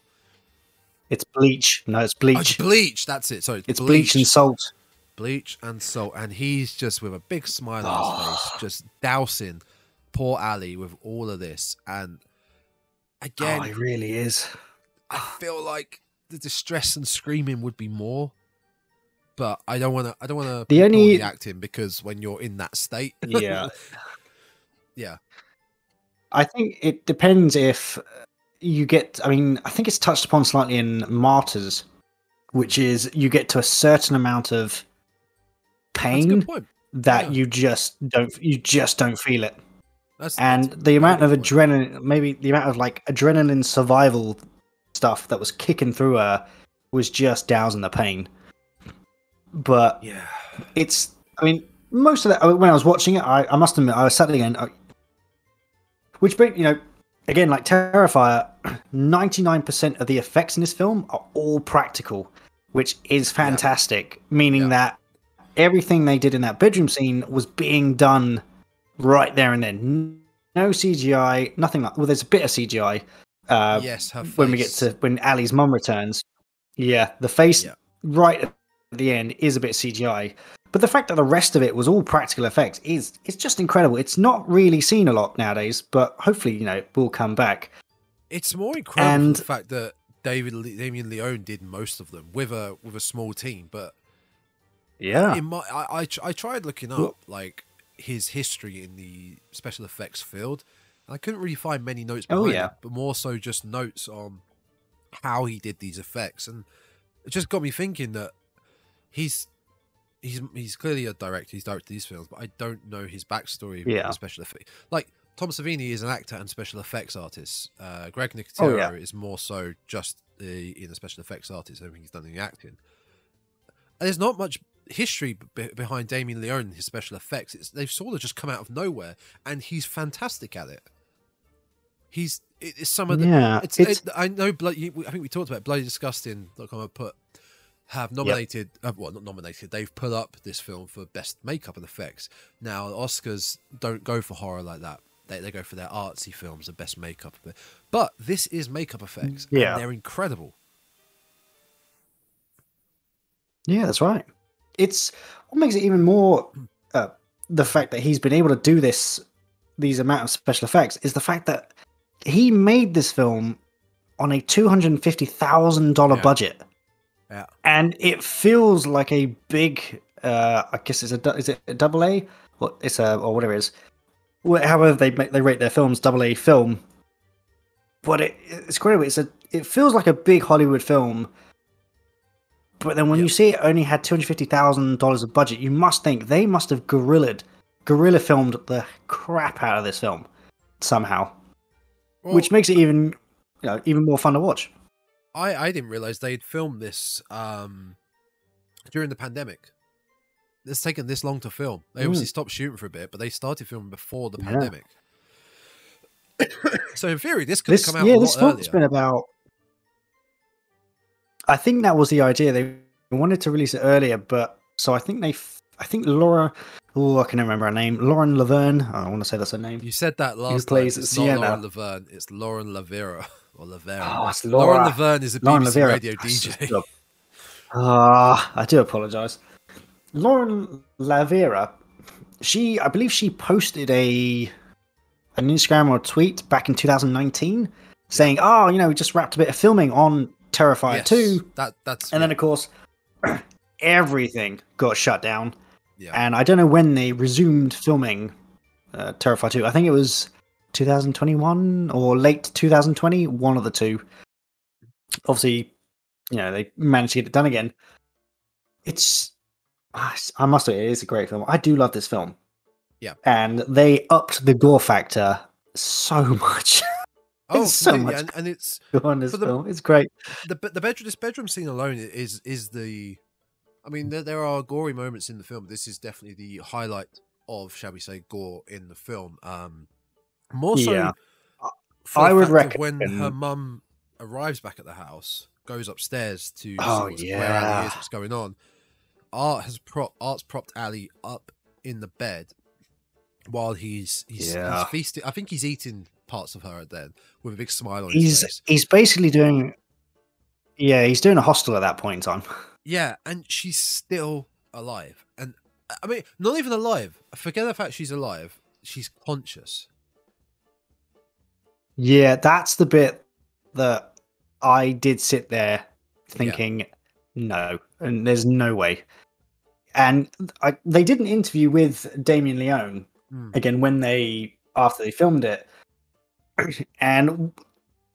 It's bleach. No, it's oh, bleach. it's bleach that's it sorry it's bleach and salt. bleach and salt and he's just with a big smile on his Oh. face just dousing poor allie with all of this and again oh, it really is. I feel like the distress and screaming would be more, but I don't want to. I don't want to. The only- the acting because when you're in that state, <laughs> Yeah. yeah, I think it depends if you get. I mean, I think it's touched upon slightly in Martyrs, which is you get to a certain amount of pain that yeah. you just don't. You just don't feel it, That's, and that's the amount of adrenaline, maybe the amount of like adrenaline survival stuff that was kicking through her, was just dousing the pain. But Yeah, it's i mean most of that I uh, mean, when i was watching it i, I must admit i was sat again I, uh, which bring you know again like terrifier <clears throat> 99% of the effects in this film are all practical which is fantastic meaning Yeah. that everything they did in that bedroom scene was being done right there and then no cgi nothing like well there's a bit of cgi uh, yes, when we get to when allie's mum returns yeah the face Yeah. right at the end is a bit CGI, but the fact that the rest of it was all practical effects is it's just incredible. It's not really seen a lot nowadays, but hopefully you know it will come back. it's more incredible and- the fact that David Le- Damien Leone did most of them with a with a small team, but Yeah, in my I, I I tried looking up Well- like his history in the special effects field. and I couldn't really find many notes Oh, behind yeah. it, but more so just notes on how he did these effects, and it just got me thinking that he's he's he's clearly a director. He's directed these films, but I don't know his backstory. Yeah. special effects. Like Tom Savini is an actor and special effects artist. Uh, Greg Oh, Nicotero yeah. is more so just the in the special effects artist. Think he's done in the acting. And there's not much history be- behind Damien Leone and his special effects. It's, they've sort of just come out of nowhere, and he's fantastic at it. He's it- it's some of the yeah. it's, It's, it, I know. Blood, I think we talked about Bloody Disgusting. Like I put have nominated. Uh, well, not nominated. They've put up this film for best makeup and effects. Now Oscars don't go for horror like that. They they go for their artsy films, the best makeup. But this is makeup effects. and Yeah. they're incredible. yeah, that's right. It's what makes it even more uh, the fact that he's been able to do this these amount of special effects is the fact that he made this film on a two hundred and fifty thousand dollar Yeah. budget. Yeah. and it feels like a big uh i guess it's a is it a double a well it's a or whatever it is however they make they rate their films double a film but it, it's incredible it's a it feels like a big hollywood film but then when Yeah. you see it only had $250000 of budget you must think they must have guerrilla'd guerrilla filmed the crap out of this film somehow Well, which makes it even you know even more fun to watch I I didn't realize they'd filmed this um during the pandemic. It's taken this long to film. They obviously stopped shooting for a bit, but they started filming before the Mm. Yeah. pandemic. <coughs> so in theory, this could have this come out yeah a lot this film's been about i think that was the idea they wanted to release it earlier but so i think they I think laura oh i can remember her name lauren laverne i want to say that's her name You said that last plays time. It's Sienna. not Lauren Laverne. It's Lauren Lavera or Lavera. oh it's Lauren laura Laverne is a lauren BBC radio DJ. ah i do apologize lauren lavera she i believe she posted a an instagram or a tweet back in 2019 saying oh you know we just wrapped a bit of filming on terrifier Yes, 2 That that's And then, of course, <clears throat> everything got shut down. Yeah. And I don't know when they resumed filming uh, Terrifier 2. I think it was 2021 or late 2020, one of the two. Obviously, you know, they managed to get it done again. It's, ah, I must say, it is a great film. I do love this film. Yeah. And they upped the gore factor so <laughs> much oh, it's so much- and, and it's <laughs> on this the- film. It's great. the the bedroom this bedroom scene alone is is the I mean there, there are gory moments in the film this is definitely the highlight of shall we say gore in the film um more so Yeah. for I would of when her mum arrives back at the house goes upstairs to Oh, see what's, where Allie yeah. is what's going on Art has prop Art's propped Allie up in the bed while he's he's, Yeah. he's feasting I think he's eating parts of her then with a big smile on his He's face he's basically doing, yeah, he's doing a hostel at that point in time. <laughs> Yeah, and she's still alive. And I mean, not even alive. Forget the fact she's alive. She's conscious. Yeah, that's the bit that I did sit there thinking, no, and there's no way. And I, they did an interview with Damien Leone Mm. again when they after they filmed it, <clears throat> and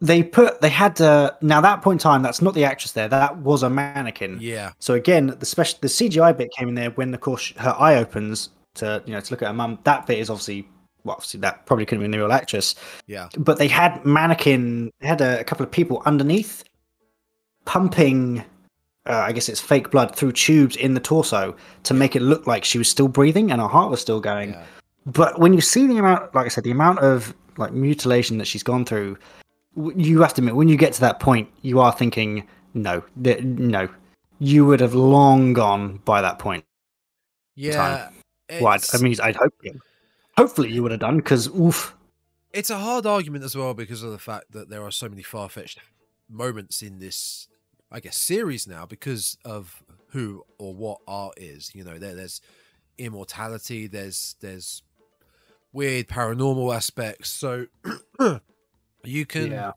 they put they had to now that point in time that's not the actress there that was a mannequin. Yeah, So again, the special the CGI bit came in there when, of course, her eye opens to you know to look at her mum. That bit is obviously well, obviously that probably couldn't have been the real actress, yeah, but they had mannequin. They had a, a couple of people underneath pumping. Uh, I guess it's fake blood through tubes in the torso to make it look like she was still breathing and her heart was still going. yeah. But when you see the amount, like I said, the amount of like mutilation that she's gone through, you have to admit when you get to that point, you are thinking, no, th- no, you would have long gone by that point. yeah. Well, I mean, I'd hope, hopefully, you would have done because oof, it's a hard argument as well because of the fact that there are so many far fetched moments in this, I guess, series now because of who or what art is. You know, there, there's immortality. There's there's weird paranormal aspects. So <clears throat> you can yeah,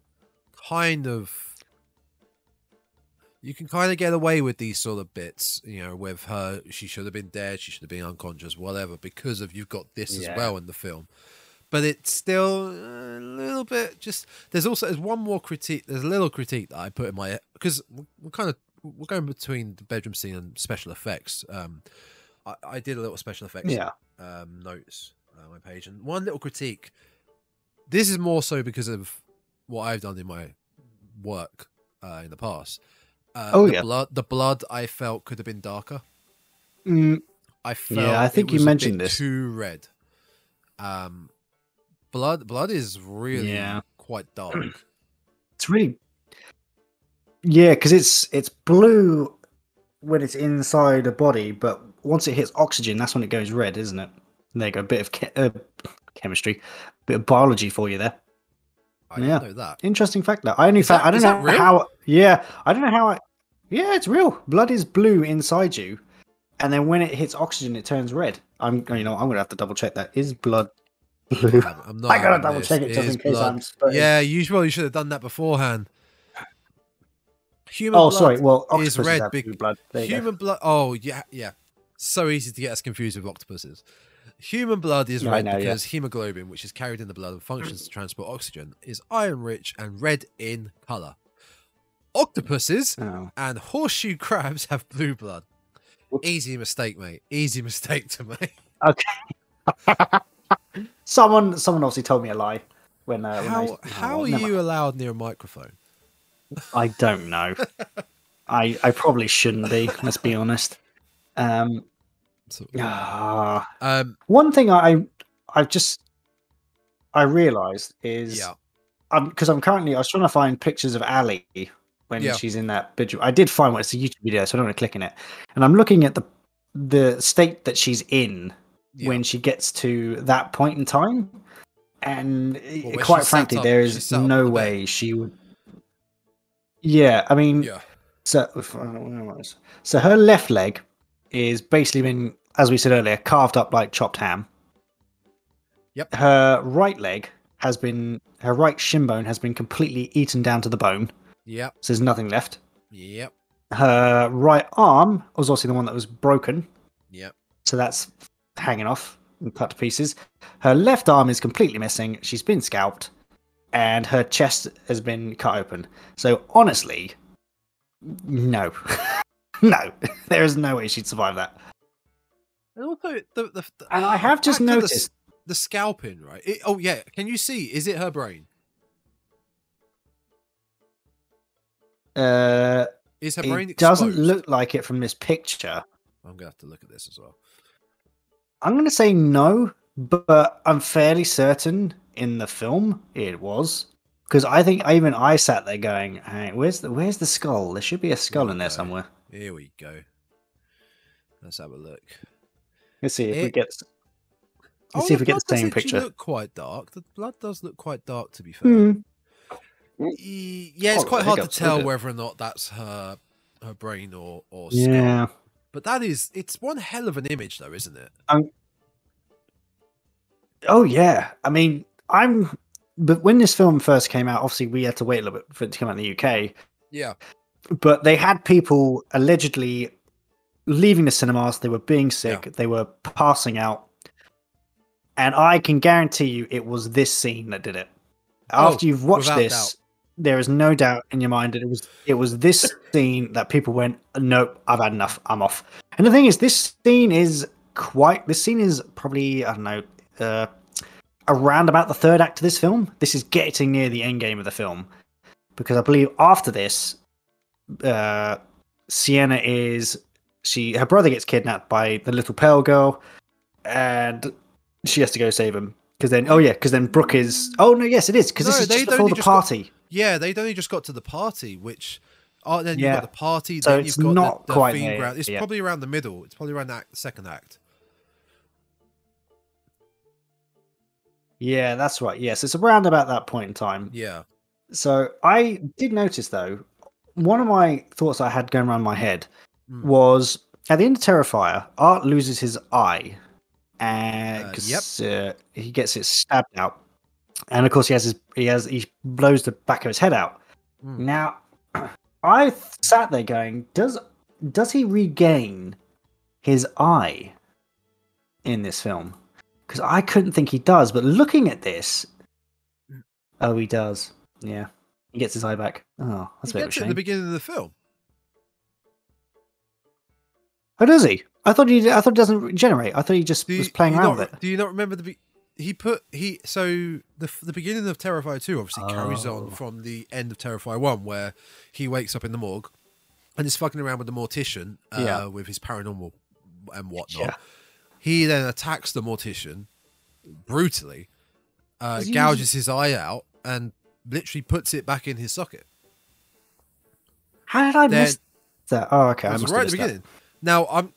kind of you can kind of get away with these sort of bits, you know, with her she should have been dead, she should have been unconscious, whatever, because of you've got this Yeah. as well in the film. But it's still a little bit just there's also there's one more critique there's a little critique that I put in my because we're kind of we're going between the bedroom scene and special effects. Um I, I did a little special effects yeah, um, notes my page. And one little critique. This is more so because of what I've done in my work uh, in the past. Uh, Oh, the yeah. blood. The blood I felt could have been darker. Mm, I felt. Yeah, I think you mentioned this. Too red. Um, blood. Blood is really Yeah. quite <clears throat> dark. it's really, yeah, because it's it's blue when it's inside a body, but once it hits oxygen, that's when it goes red, isn't it? There you go, a bit of che- uh, chemistry, bit of biology for you there. I Yeah. know that. Interesting fact that I only Is found. that- I don't know real? how. Yeah, I don't know how. I, yeah, it's real. Blood is blue inside you, and then when it hits oxygen, it turns red. I'm. You know, I'm gonna have to double check that. Is blood blue? I'm, I'm <laughs> not I gotta double this. check it just in case blood. I'm. spurting. Yeah, you probably should have done that beforehand. Human Oh, blood sorry. Well, is red blue blood. Go. Human blood. Oh yeah, yeah. So easy to get us confused with octopuses. Human blood is I red know, yeah. because hemoglobin, which is carried in the blood and functions to transport oxygen, is iron rich and red in color. Octopuses Oh. and horseshoe crabs have blue blood. Whoops. Easy mistake, mate. Easy <laughs> mistake to make. Okay. <laughs> someone, someone obviously told me a lie when. Uh, when How I, how oh, are never- you allowed near a microphone? I don't know. <laughs> I I probably shouldn't be. Let's be honest. Um. So, ah. um. One thing I I just I realised is Yeah. because I'm currently I was trying to find pictures of Allie when Yeah. she's in that bedroom. I did find one. It's a YouTube video, so I don't want to click in it. And I'm looking at the the state that she's in Yeah. when she gets to that point in time, and Well, quite frankly, up- there is sat up on no the bed. way she would. Yeah, I mean, Yeah. so, if- I don't know where it was. so her left leg is basically been, as we said earlier, carved up like chopped ham. Yep. Her right leg has been, her right shin bone has been completely eaten down to the bone. Yep. So there's nothing left. Yep. Her right arm was also the one that was broken. Yep. so that's hanging off and cut to pieces. Her left arm is completely missing. She's been scalped, and her chest has been cut open. So honestly, no, <laughs> no, <laughs> there is no way she'd survive that. And also, the, the, the And I have just to the noticed. the, scalping, right? It, oh yeah, can you see? Is it her brain? Uh, Is her brain it doesn't look like it from this picture. I'm gonna have to look at this as well. I'm going to say no, but I'm fairly certain in the film it was because I think even I sat there going, hey, "Where's the Where's the skull? There should be a skull in there somewhere." Here we go. Let's have a look. Let's see if we get. Let's Oh, see if we get the same picture. Look quite dark. The blood does look quite dark, to be fair. Hmm. E- Yeah, it's Oh, quite hard to tell whether or not that's her her brain or or skull. Yeah. But that is it's one hell of an image, though, isn't it? Um, oh yeah. I mean, I'm. But when this film first came out, obviously we had to wait a little bit for it to come out in the UK. Yeah. But they had people allegedly leaving the cinemas. They were being sick. They were passing out. And I can guarantee you, it was this scene that did it. Oh, After you've watched this, there is no doubt in your mind that it was it was this <laughs> scene that people went, "Nope, I've had enough. I'm off." And the thing is, this scene is quite. This scene is probably I don't know, uh, around about the third act of this film. This is getting near the end game of the film because I believe after this, uh, Sienna is she her brother gets kidnapped by the little pale girl, and she has to go save him. Because then, oh yeah, because then Brooke is. Oh no, yes, it is because No, this is just before the just got- party. Yeah, they'd only just got to the party, which oh, then you've got the party, So then it's you've got not the, the quite there, ground. It's yeah. probably around the middle. It's probably around that second act. Yeah, that's right. Yes, it's around about that point in time. Yeah. So I did notice though, one of my thoughts I had going around my head. Was at the end of Terrifier, Art loses his eye, and Uh, 'cause, uh, he gets it stabbed out, and of course he has his he has he blows the back of his head out. Mm. Now, <clears throat> I sat there going, does does he regain his eye in this film? Because I couldn't think he does, but looking at this, oh, he does. Yeah, he gets his eye back. Oh, that's He a bit of a gets it at the beginning of the film. Oh, does he? I thought he. I thought it doesn't regenerate. I thought he just you, was playing around not, with it. Do you not remember the? Be- he put he so the the beginning of Terrifier two obviously carries Oh. on from the end of Terrifier one where he wakes up in the morgue and is fucking around with the mortician uh, Yeah. with his paranormal and whatnot. Yeah. He then attacks the mortician brutally, uh, gouges his eye out, and literally puts it back in his socket. How did I Then- miss that? Oh, okay. I must right at the missed that. Now, I'm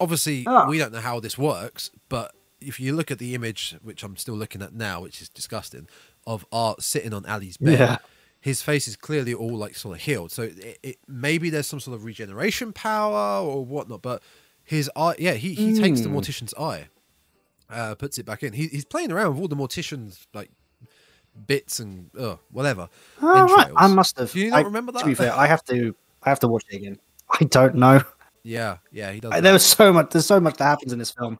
obviously Ah. we don't know how this works, but if you look at the image, which I'm still looking at now, which is disgusting, of Art sitting on Allie's bed, Yeah. his face is clearly all like sort of healed. So it, it maybe there's some sort of regeneration power or whatnot, but his eye, yeah, he, he takes the Hmm. mortician's eye, uh, puts it back in. He, he's playing around with all the mortician's like bits and uh, whatever. Oh, right. I must have. Do you not I- remember that? To be fair, I have to. I have to watch it again. I don't know. Yeah, yeah, he does. I- There was so much. There's so much that happens in this film.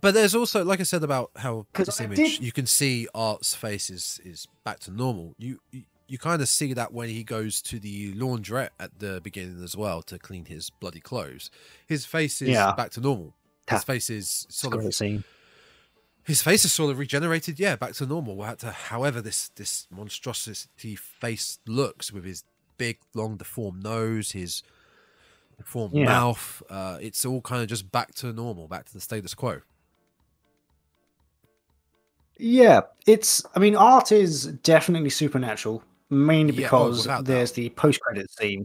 But there's also, like I said about how this I image, did- you can see Art's face is is back to normal. You you, you kind of see that when he goes to the laundrette at the beginning as well to clean his bloody clothes. His face is Yeah. back to normal. His face is sort of scene. his face is sort of regenerated, yeah, back to normal. However, this this monstrosity face looks with his big, long, deformed nose, his deformed Yeah. mouth, uh, it's all kind of just back to normal, back to the status quo. Yeah, it's. I mean, art is definitely supernatural, mainly Yeah, oh, because there's doubt. the post-credit scene.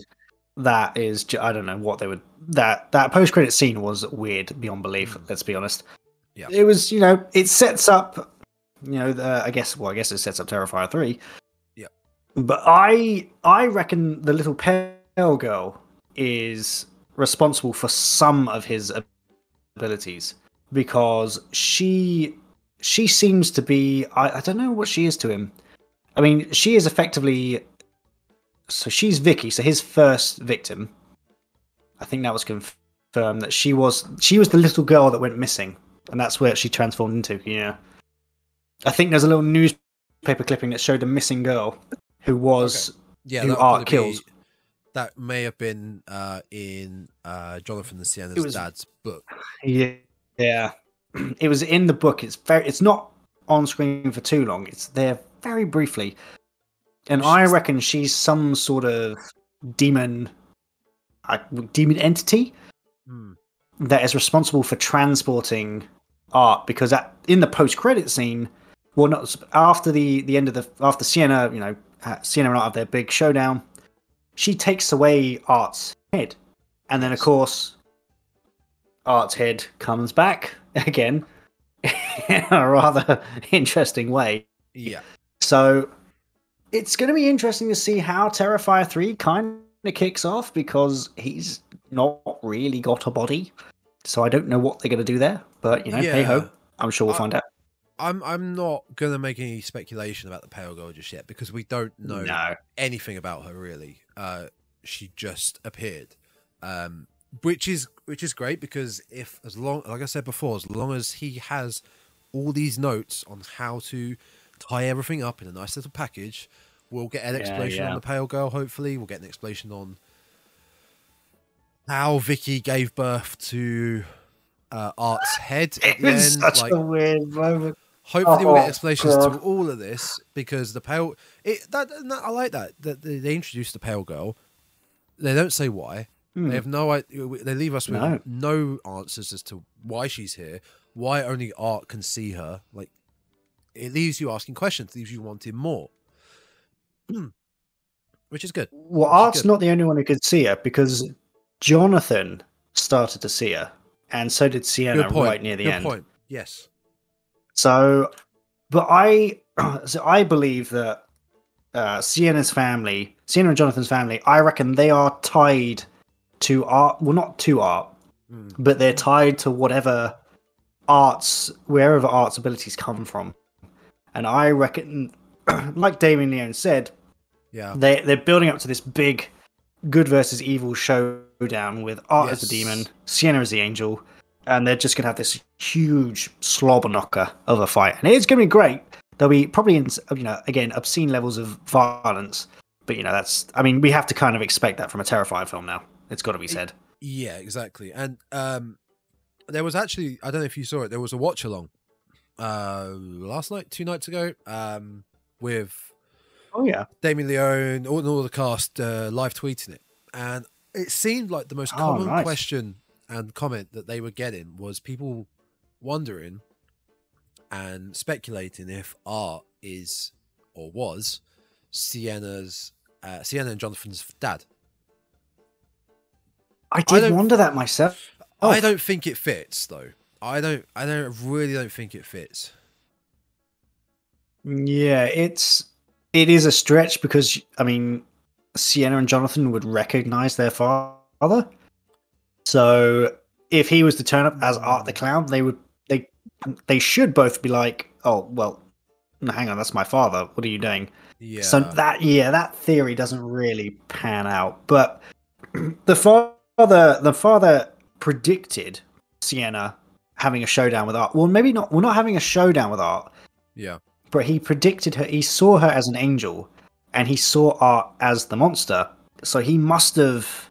That is, I don't know what they would. That that post-credit scene was weird beyond belief. Let's be honest. Mm. Yeah. it was. You know, it sets up. You know, the, I guess. Well, I guess it sets up Terrifier three. Yeah. But I I reckon the little pale girl is responsible for some of his abilities because she she seems to be I, I don't know what she is to him. I mean, she is effectively so she's Vicky, so his first victim. I think that was confirmed that she was she was the little girl that went missing, and that's where she transformed into. Yeah, I think there's a little newspaper clipping that showed a missing girl who was Yeah, who Art probably be- kills. That may have been uh, in uh, Jonathan and Sienna's was- dad's book. Yeah, yeah. <clears throat> It was in the book. It's very. It's not on screen for too long. It's there very briefly, and I reckon she's some sort of demon, uh, demon entity Hmm. that is responsible for transporting art. Because at, in the post-credit scene, well, not after the the end of the after Sienna, you know, uh, Sienna and Art have their big showdown. She takes away Art's head, and then of course, Art's head comes back <laughs> again in a rather <laughs> interesting way. Yeah, So it's going to be interesting to see how Terrifier 3 kind of kicks off because he's not really got a body. So I don't know what they're going to do there. But, you know, hey ho, I'm sure we'll I- find out. I'm I'm not gonna make any speculation about the Pale Girl just yet because we don't know No. anything about her really. Uh, she just appeared, um, which is which is great because if as long like I said before, as long as he has all these notes on how to tie everything up in a nice little package, we'll get an Yeah, explanation yeah. on the Pale Girl. Hopefully, we'll get an explanation on how Vicky gave birth to uh, Art's head It was <laughs> end. such like, a weird moment. Hopefully, we'll get explanations to all of this because the pale. It that, that- I like that that they, they introduced the pale girl. They don't say why. Hmm. They have no. They leave us with No. no. answers as to why she's here. Why only Art can see her. Like it leaves you asking questions. Leaves you wanting more. <clears throat> Which is good. Well, Art's good. not the only one who could see her because Jonathan started to see her, and so did Sienna right near the good end. point. Yes. So, but I, <clears throat> so I believe that uh, Sienna's family, Sienna and Jonathan's family, I reckon they are tied to art. Well, not to art, Mm. but they're tied to whatever arts, wherever art's abilities come from. And I reckon, <clears throat> like Damien Leone said, Yeah. they they're building up to this big good versus evil showdown with art as the demon, Sienna as the angel, and they're just gonna have this huge slobber knocker of a fight, and it's gonna be great. There'll be probably in you know again obscene levels of violence, but you know that's I mean we have to kind of expect that from a terrifying film now. It's got to be said. Yeah, exactly. And um there was actually I don't know if you saw it, there was a watch along uh last night, two nights ago, um with Oh yeah. Damien Leone, all, all the cast uh, live tweeting it. And it seemed like the most Oh, common nice. question and comment that they were getting was people wondering and speculating if art is or was Sienna's uh, Sienna and Jonathan's dad. I did don't- wonder that myself. Oh. I don't think it fits though. I don't I don't really don't think it fits. Yeah, it's it is a stretch because I mean, Sienna and Jonathan would recognize their father. So if he was to turn up as Art the Clown, they would they they should both be like, oh well, hang on, that's my father. What are you doing? Yeah. So that yeah, that theory doesn't really pan out. But <clears throat> the father the father predicted Sienna having a showdown with Art. Well, maybe not. We're well, not having a showdown with Art, yeah. but he predicted her. He saw her as an angel, and he saw Art as the monster. So he must have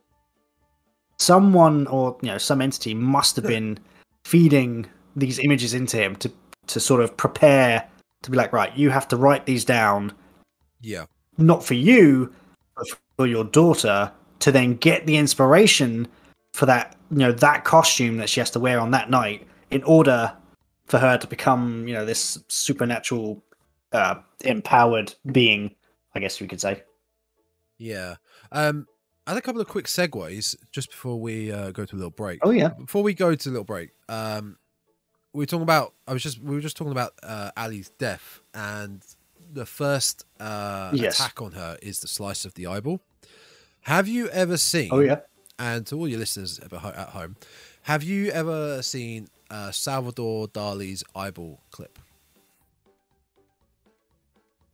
someone or you know some entity must have been feeding these images into him to to sort of prepare to be like, right, you have to write these down, Yeah. not for you, but for your daughter, to then get the inspiration for that you know that costume that she has to wear on that night in order for her to become you know this supernatural uh empowered being i guess we could say Yeah. Um I had a couple of quick segues just before we uh, go to a little break. oh yeah Before we go to a little break, um we were talking about I was just we were just talking about uh Allie's death and the first uh Yes. attack on her is the slice of the eyeball. Have you ever seen oh yeah and to all your listeners at home, have you ever seen uh, Salvador Dali's eyeball clip?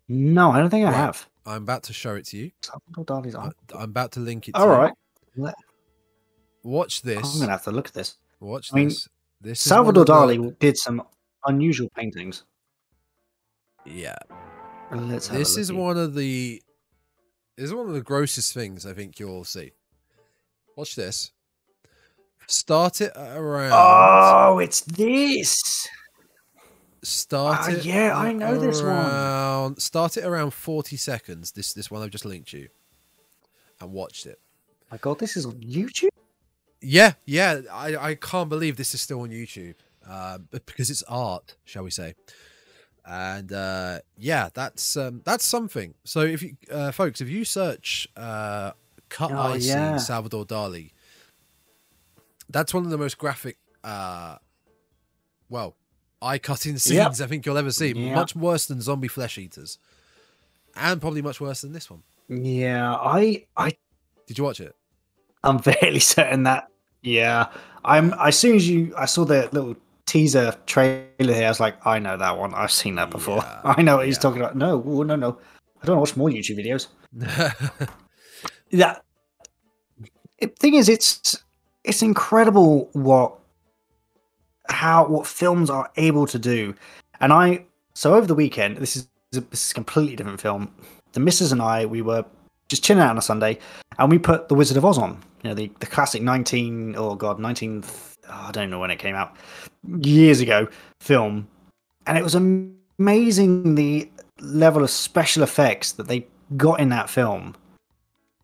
no i don't think i Right. have I'm about to show it to you. Salvador Dali's I, I'm about to link it. To all you. watch this. I'm gonna have to look at this. Watch I mean, this. This Salvador one of the- Dali did some unusual paintings. Yeah, Let's have a this is looky. one of the. This is one of the grossest things I think you'll see. Watch this. Start it around. Oh, it's this. Start Ah, it. yeah, I know this one. around, Start it around forty seconds. This this one I've just linked you, and watched it. My God, this is on YouTube. Yeah, yeah. I, I can't believe this is still on YouTube. Uh, but because it's art, shall we say? And uh, yeah, that's um, that's something. So if you uh, folks, if you search uh, cut Oh, icing yeah. Salvador Dali, that's one of the most graphic, uh, well, eye cutting scenes Yep. I think you'll ever see. Yeah. Much worse than zombie flesh eaters, and probably much worse than this one. Yeah, I, I, Did you watch it? I'm fairly <laughs> certain that. Yeah, I'm. As soon as you, I saw the little teaser trailer here. I was like, I know that one. I've seen that before. Yeah, <laughs> I know what he's yeah. talking about. No, oh, no, no. I don't watch more YouTube videos. <laughs> that thing is it's it's incredible what how what films are able to do and i so over the weekend this is this is a completely different film the missus and i we were just chilling out on a sunday and we put the wizard of oz on you know the, the classic 19 oh god 19 oh, i don't know when it came out years ago film and it was amazing the level of special effects that they got in that film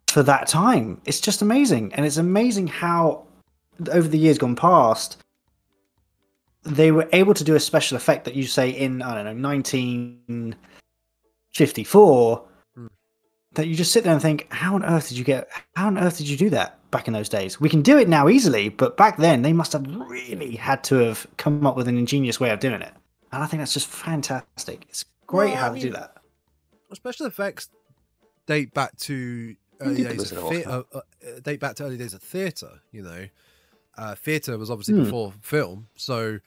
for that time. It's just amazing. And it's amazing how, over the years gone past, they were able to do a special effect that you say in, I don't know, 1954, Hmm. that you just sit there and think, how on earth did you get, how on earth did you do that back in those days? We can do it now easily, but back then they must have really had to have come up with an ingenious way of doing it. And I think that's just fantastic. It's great Well, how I to do that. special effects date back to early days of of Oz, uh, uh, date back to early days of theatre. You know, uh, theatre was obviously Hmm. before film, so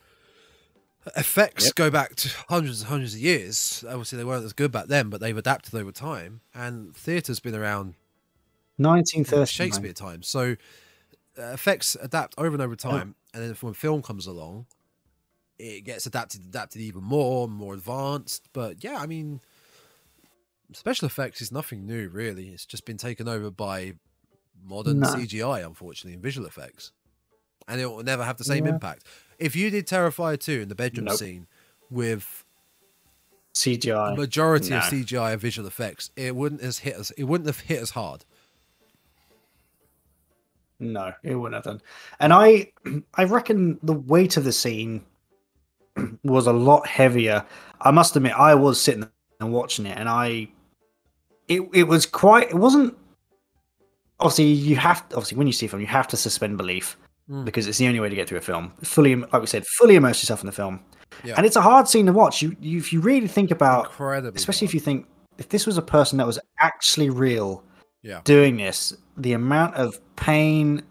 effects Yep. go back to hundreds and hundreds of years. Obviously, they weren't as good back then, but they've adapted over time, and theatre's been around since 1930. Shakespeare times. So uh, effects adapt over and over time, and then when film comes along, it gets adapted, adapted even more, more advanced. But yeah, I mean, special effects is nothing new, really. It's just been taken over by modern No. CGI, unfortunately, and visual effects, and it will never have the same Yeah. impact. If you did Terrifier two in the bedroom Nope. scene with CGI. majority of. CGI and visual effects, it wouldn't as hit us. It wouldn't have hit as hard. No, it wouldn't have done. And I, <clears throat> I reckon the weight of the scene <clears throat> was a lot heavier. I must admit, I was sitting and watching it, and I, it it was quite. It wasn't. Obviously, you have obviously when you see a film, you have to suspend belief Mm. because it's the only way to get through a film. Fully, like we said, fully immerse yourself in the film. Yeah. And it's a hard scene to watch. You, you if you really think about Incredibly, especially if you think if this was a person that was actually real Yeah. doing this the amount of pain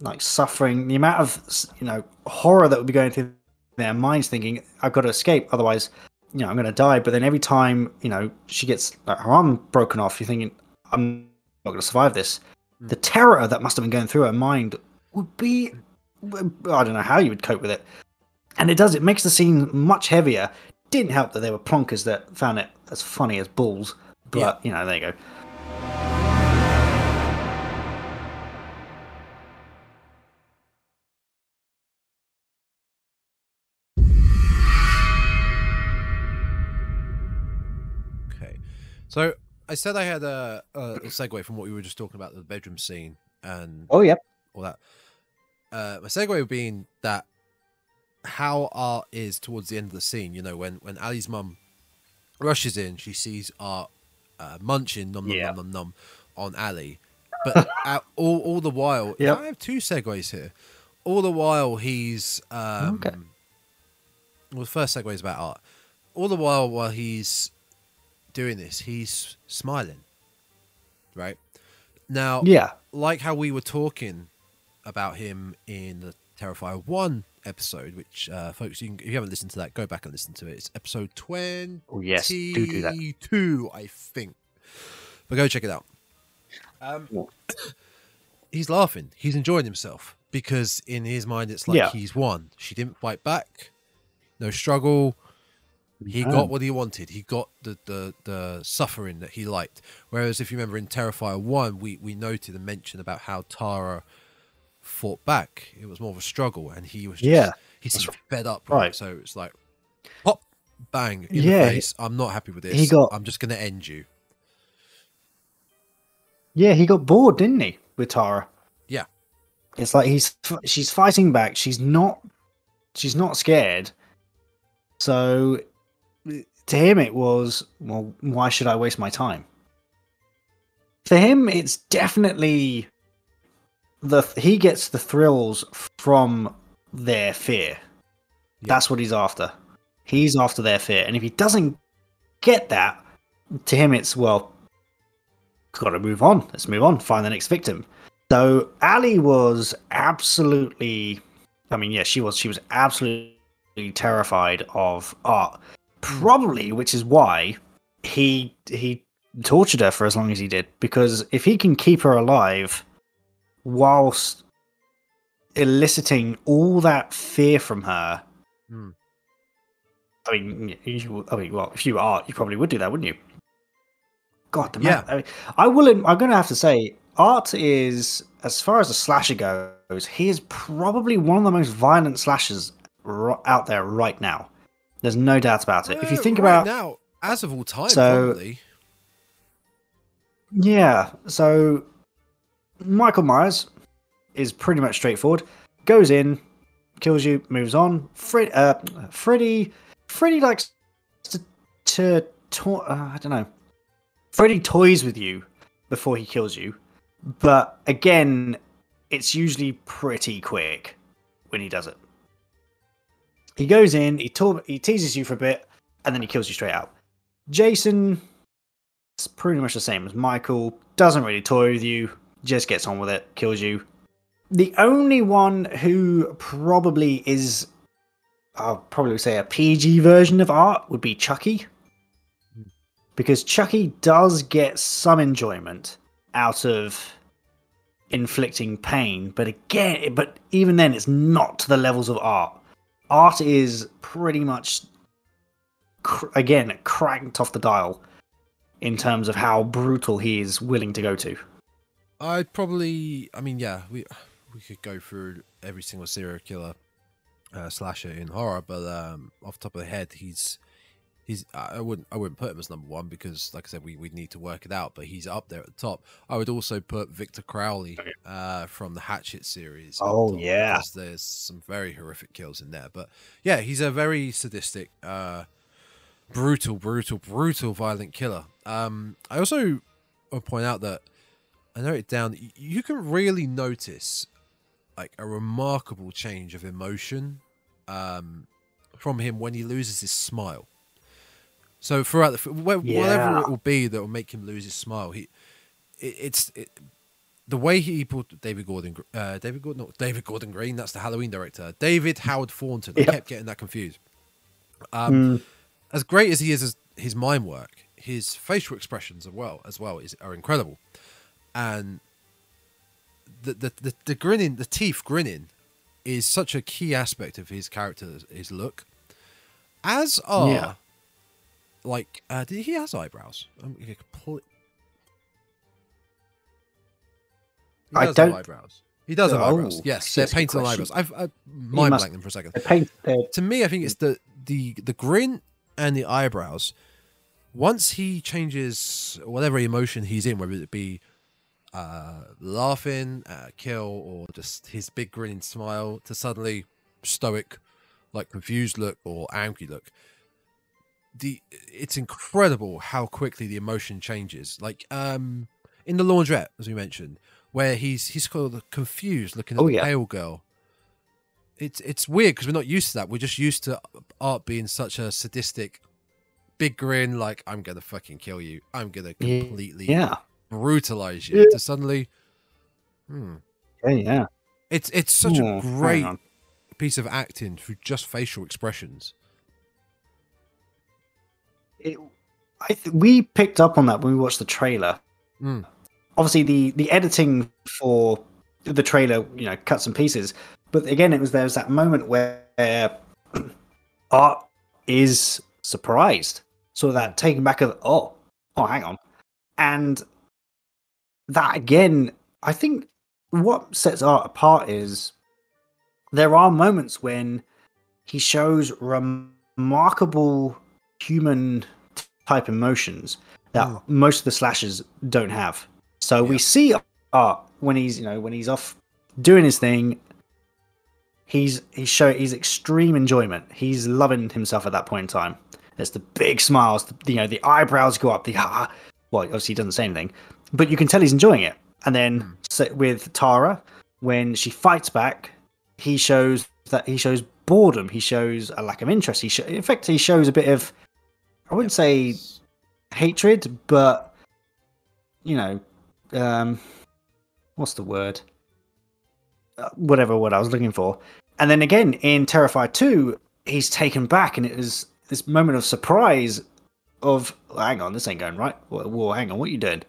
like suffering the amount of you know horror that would be going through their minds thinking i've got to escape otherwise you know i'm going to die but then every time you know she gets like, her arm broken off you're thinking i'm not going to survive this Mm. the terror that must have been going through her mind would be i don't know how you would cope with it and it does it makes the scene much heavier didn't help that there were plonkers that found it as funny as balls but Yeah. you know there you go Okay. So I said I had a, a segue from what we were just talking about the bedroom scene and oh yeah all that. Uh, my segue being that how art is towards the end of the scene. You know, when when Allie's mum rushes in, she sees Art uh, munching num num Yeah. num num num on Allie, but <laughs> all all the while, Yep. I have two segues here. All the while he's um, Okay. Well, the first segue is about art. All the while while he's doing this, he's smiling. Right now, yeah like how we were talking about him in the Terrifier one episode, which uh, folks, you can, if you haven't listened to that, go back and listen to it. It's episode twenty Oh, yes, do do that. I think. But go check it out. Um, <coughs> he's laughing. He's enjoying himself because in his mind it's like Yeah. he's won. She didn't fight back. No struggle. He No. got what he wanted. He got the, the the suffering that he liked. Whereas if you remember in Terrifier one, we we noted a mention about how Tara fought back. It was more of a struggle, and he was just, Yeah, he that's fed up. Right. right. So it's like pop, bang in Yeah, the face. I'm not happy with this. he got- I'm just gonna end you. Yeah, he got bored, didn't he, with Tara? Yeah. It's like he's she's fighting back. She's not she's not scared. So to him it was, well, why should I waste my time? For him it's definitely the he gets the thrills from their fear. That's what he's after. He's after their fear. And if he doesn't get that, to him it's well, got to move on. Let's move on. Find the next victim. So Allie was absolutely. I mean, yeah, she was. She was absolutely terrified of art. Probably, which is why he he tortured her for as long as he did. Because if he can keep her alive, whilst eliciting all that fear from her. Hmm. I mean, you, I mean, well, if you are, you probably would do that, wouldn't you? God, Yeah. man. I, mean, I will. I'm going to have to say, Art is, as far as a slasher goes, he is probably one of the most violent slashers out there right now. There's no doubt about it. if you think right about, now, as of all time, So- probably. yeah, so Michael Myers is pretty much straightforward. Goes in, kills you, moves on. Fred, uh, Freddy, Freddy likes to, to, to uh, I don't know. Freddy toys with you before he kills you, but again, it's usually pretty quick when he does it. He goes in, he he teases you for a bit, and then he kills you straight out. Jason, it's pretty much the same as Michael. Doesn't really toy with you, just gets on with it, kills you. The only one who probably is, I'll probably say a PG version of art would be Chucky. Because Chucky does get some enjoyment out of inflicting pain, but again, but even then, it's not to the levels of art. Art is pretty much, cr- again, cranked off the dial in terms of how brutal he is willing to go to. I'd probably. I mean, yeah, we we could go through every single serial killer uh, slasher in horror, but um, off the top of the head, he's he's. I wouldn't I wouldn't put him as number one because, like I said, we would need to work it out. But he's up there at the top. I would also put Victor Crowley uh, from the Hatchet series. Oh, top yeah. because there's some very horrific kills in there. But yeah, he's a very sadistic. Uh, brutal, brutal, brutal, violent killer. Um, I also want to point out that I note it down. You can really notice like a remarkable change of emotion um, from him when he loses his smile. So throughout the whatever Yeah. it will be that will make him lose his smile, he it, it's it, the way he put David Gordon, uh, David Gordon, not David Gordon Green. That's the Halloween director, David Howard Thornton. I kept getting that confused. Um, as great as he is as his mime work, his facial expressions as well as well is are incredible, and the the the, the grinning, the teeth grinning, is such a key aspect of his character, his look. As are, Yeah. like, uh, did he has eyebrows? I'm gonna complete- He I does have don't- eyebrows. He does have Oh, eyebrows. Yes, they're painted on eyebrows. I've, I've mind must- blanked them for a second paint, to me, I think it's the the the grin and the eyebrows. Once he changes whatever emotion he's in, whether it be uh, laughing, uh, kill, or just his big grinning smile, to suddenly stoic, like confused look or angry look. The it's incredible how quickly the emotion changes. Like um in the laundrette, as we mentioned, where he's he's called the confused, looking at Oh, the yeah. pale girl it's it's weird because we're not used to that. We're just used to art being such a sadistic, big grin, like I'm gonna fucking kill you. I'm gonna completely yeah, brutalize you. Yeah. To suddenly, hmm, yeah, yeah. it's it's such a great piece of acting through just facial expressions. It, I th- we picked up on that when we watched the trailer. Mm. Obviously, the the editing for the trailer, you know, cuts and pieces. But again, it was there was that moment where <clears throat> Art is surprised, sort of that taken back of oh, oh, hang on, and that again, I think what sets Art apart is there are moments when he shows remarkable human type emotions that Mm. most of the slashers don't have. So we see Art when he's you know when he's off doing his thing. He's he's show he's extreme enjoyment. He's loving himself at that point in time. There's the big smiles, the, you know, the eyebrows go up. The ah, well, obviously he doesn't say anything, but you can tell he's enjoying it. And then so with Tara, when she fights back, he shows that he shows boredom. He shows a lack of interest. He sho- in fact he shows a bit of I wouldn't say hatred, but you know, um, what's the word? Uh, whatever word I was looking for. And then again in Terrifier 2, he's taken back, and it was this moment of surprise of, hang on, this ain't going right. Whoa hang on, what are you doing?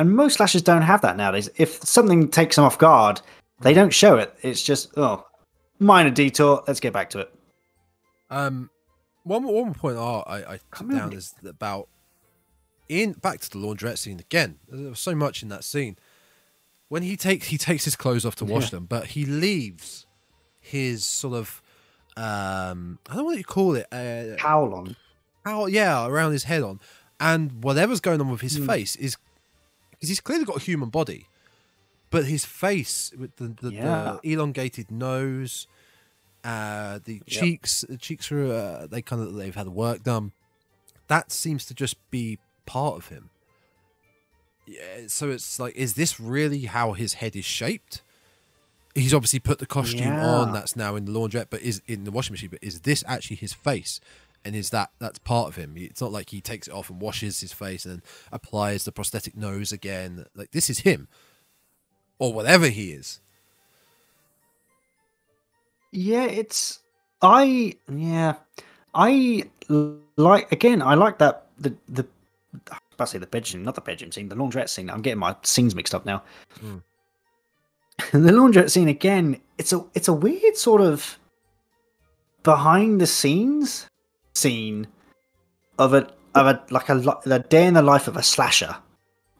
And most slashers don't have that nowadays. If something takes them off guard, they don't show it. It's just, oh, minor detour. Let's get back to it. Um, one one more point I I, I took down is about in back to the laundrette scene again. There was so much in that scene when he takes he takes his clothes off to wash Yeah. them, but he leaves his sort of um I don't know what you call it uh, Howl on. how yeah around his head on, and whatever's going on with his Hmm. face is because he's clearly got a human body, but his face with the the, Yeah. the elongated nose, uh, the cheeks the cheeks are uh, they kind of they've had work done. That seems to just be part of him. Yeah, so it's like, is this really how his head is shaped? He's obviously put the costume on that's now in the laundrette, but is in the washing machine. But is this actually his face? And is that that's part of him? It's not like he takes it off and washes his face and applies the prosthetic nose again. Like this is him, or whatever he is. Yeah, it's I yeah I like again I like that the the I was about to say the bedroom not the bedroom scene the laundrette scene I'm getting my scenes mixed up now. Mm. <laughs> the laundrette scene again it's a it's a weird sort of behind the scenes scene of a of a like a, a day in the life of a slasher.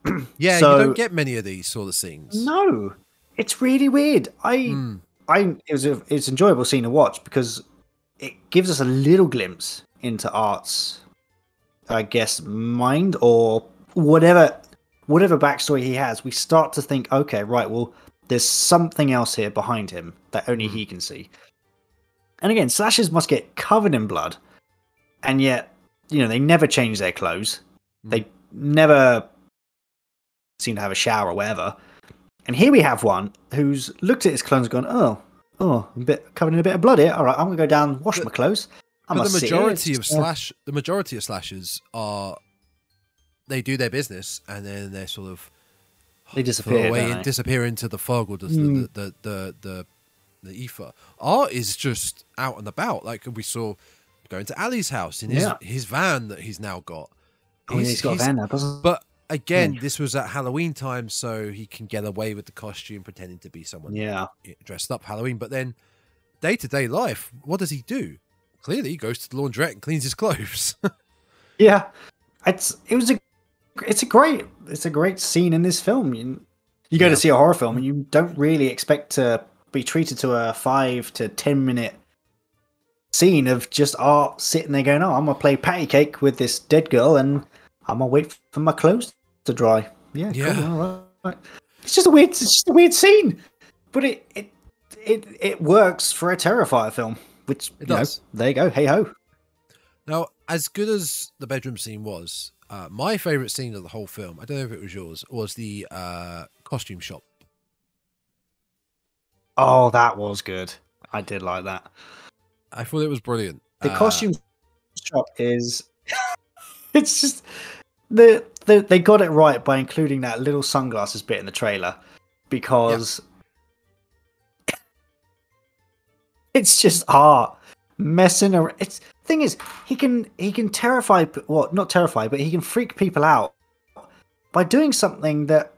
<clears throat> Yeah, So- you don't get many of these sort of scenes. No, it's really weird. I Mm. I it was a, it's enjoyable scene to watch because it gives us a little glimpse into Art's, I guess, mind or whatever whatever backstory he has. We start to think, okay, right, well, there's something else here behind him that only he can see. And again, slashes must get covered in blood, and yet, you know, they never change their clothes. They never seem to have a shower or whatever. And here we have one who's looked at his clothes and gone, oh, oh, a bit covered in a bit of blood here. All right, I'm gonna go down, wash But- my clothes. I but the majority of slash the majority of slashers are they do their business and then they're sort of They disappear, away and disappear into the fog or the Mm. the, the, the the the ether. Art is just out and about, like we saw going to Allie's house in his Yeah. his van that he's now got. Oh, yeah, he's got a van now, doesn't But again, Yeah. this was at Halloween time, so he can get away with the costume, pretending to be someone Yeah. dressed up Halloween. But then, day to day life, what does he do? Clearly, he goes to the laundrette and cleans his <laughs> clothes. Yeah. It's it was a it's a great it's a great scene in this film. You, you go Yeah. to see a horror film and you don't really expect to be treated to a five to ten minute scene of just art sitting there going, Oh, I'm gonna play patty cake with this dead girl and I'm gonna wait for my clothes to dry. Yeah, Yeah. cool, all right. It's just a weird it's just a weird scene. But it it it, it works for a Terrifier film. Which It you know, there you go, hey ho. Now, as good as the bedroom scene was, uh, my favorite scene of the whole film, I don't know if it was yours, was the uh, costume shop. Oh, that was good. I did like that. I thought it was brilliant. The Uh, costume shop is <laughs> it's just the, the they got it right by including that little sunglasses bit in the trailer because <coughs> it's just art messing around. It's thing is he can he can terrify what not terrify but he can freak people out by doing something that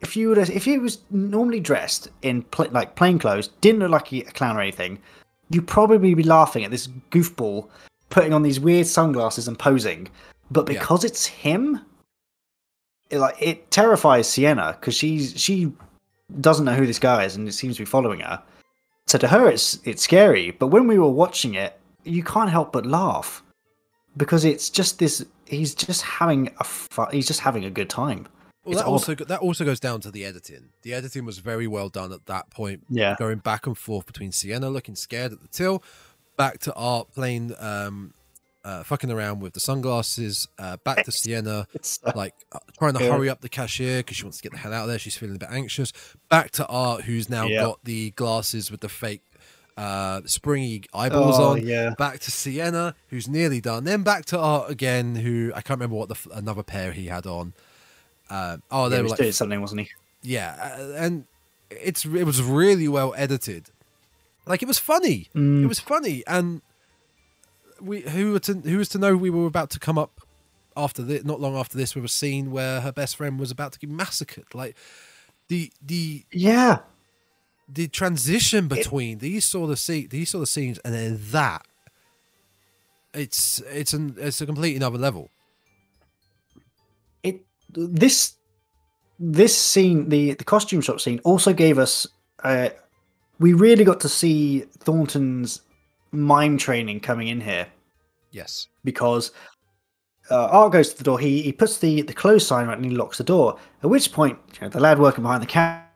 if you would if he was normally dressed in pl- like plain clothes, didn't look like a clown or anything, you'd probably be laughing at this goofball putting on these weird sunglasses and posing. But Yeah. because it's him, it, like it terrifies Sienna because she's she doesn't know who this guy is and it seems to be following her. So to her, it's it's scary. But when we were watching it, you can't help but laugh because it's just this. He's just having a fu- he's just having a good time. Well, that odd. also that also goes down to the editing. The editing was very well done at that point, Yeah. going back and forth between Sienna looking scared at the till, back to Art playing, um, uh, fucking around with the sunglasses, uh, back to Sienna <laughs> uh, like uh, trying to Yeah. hurry up the cashier because she wants to get the hell out of there. She's feeling a bit anxious. Back to Art, who's now Yeah. got the glasses with the fake uh, springy eyeballs oh on. yeah. Back to Sienna, who's nearly done. Then back to Art again, who I can't remember what the f- another pair he had on. Um, oh, Yeah, they he were was like something, wasn't he? yeah, uh, and it's it was really well edited. Like it was funny. It Mm. was funny, and we who were to who was to know we were about to come up after this, not long after this, with a scene where her best friend was about to get massacred. Like the the Yeah. the transition between these sort of scene, these sort of scenes, and then that. It's it's an it's a completely another level. This this scene the the costume shop scene also gave us uh we really got to see thornton's mime training coming in here Yes. because uh, art goes to the door he he puts the the close sign right and he locks the door at which point you know, the lad working behind the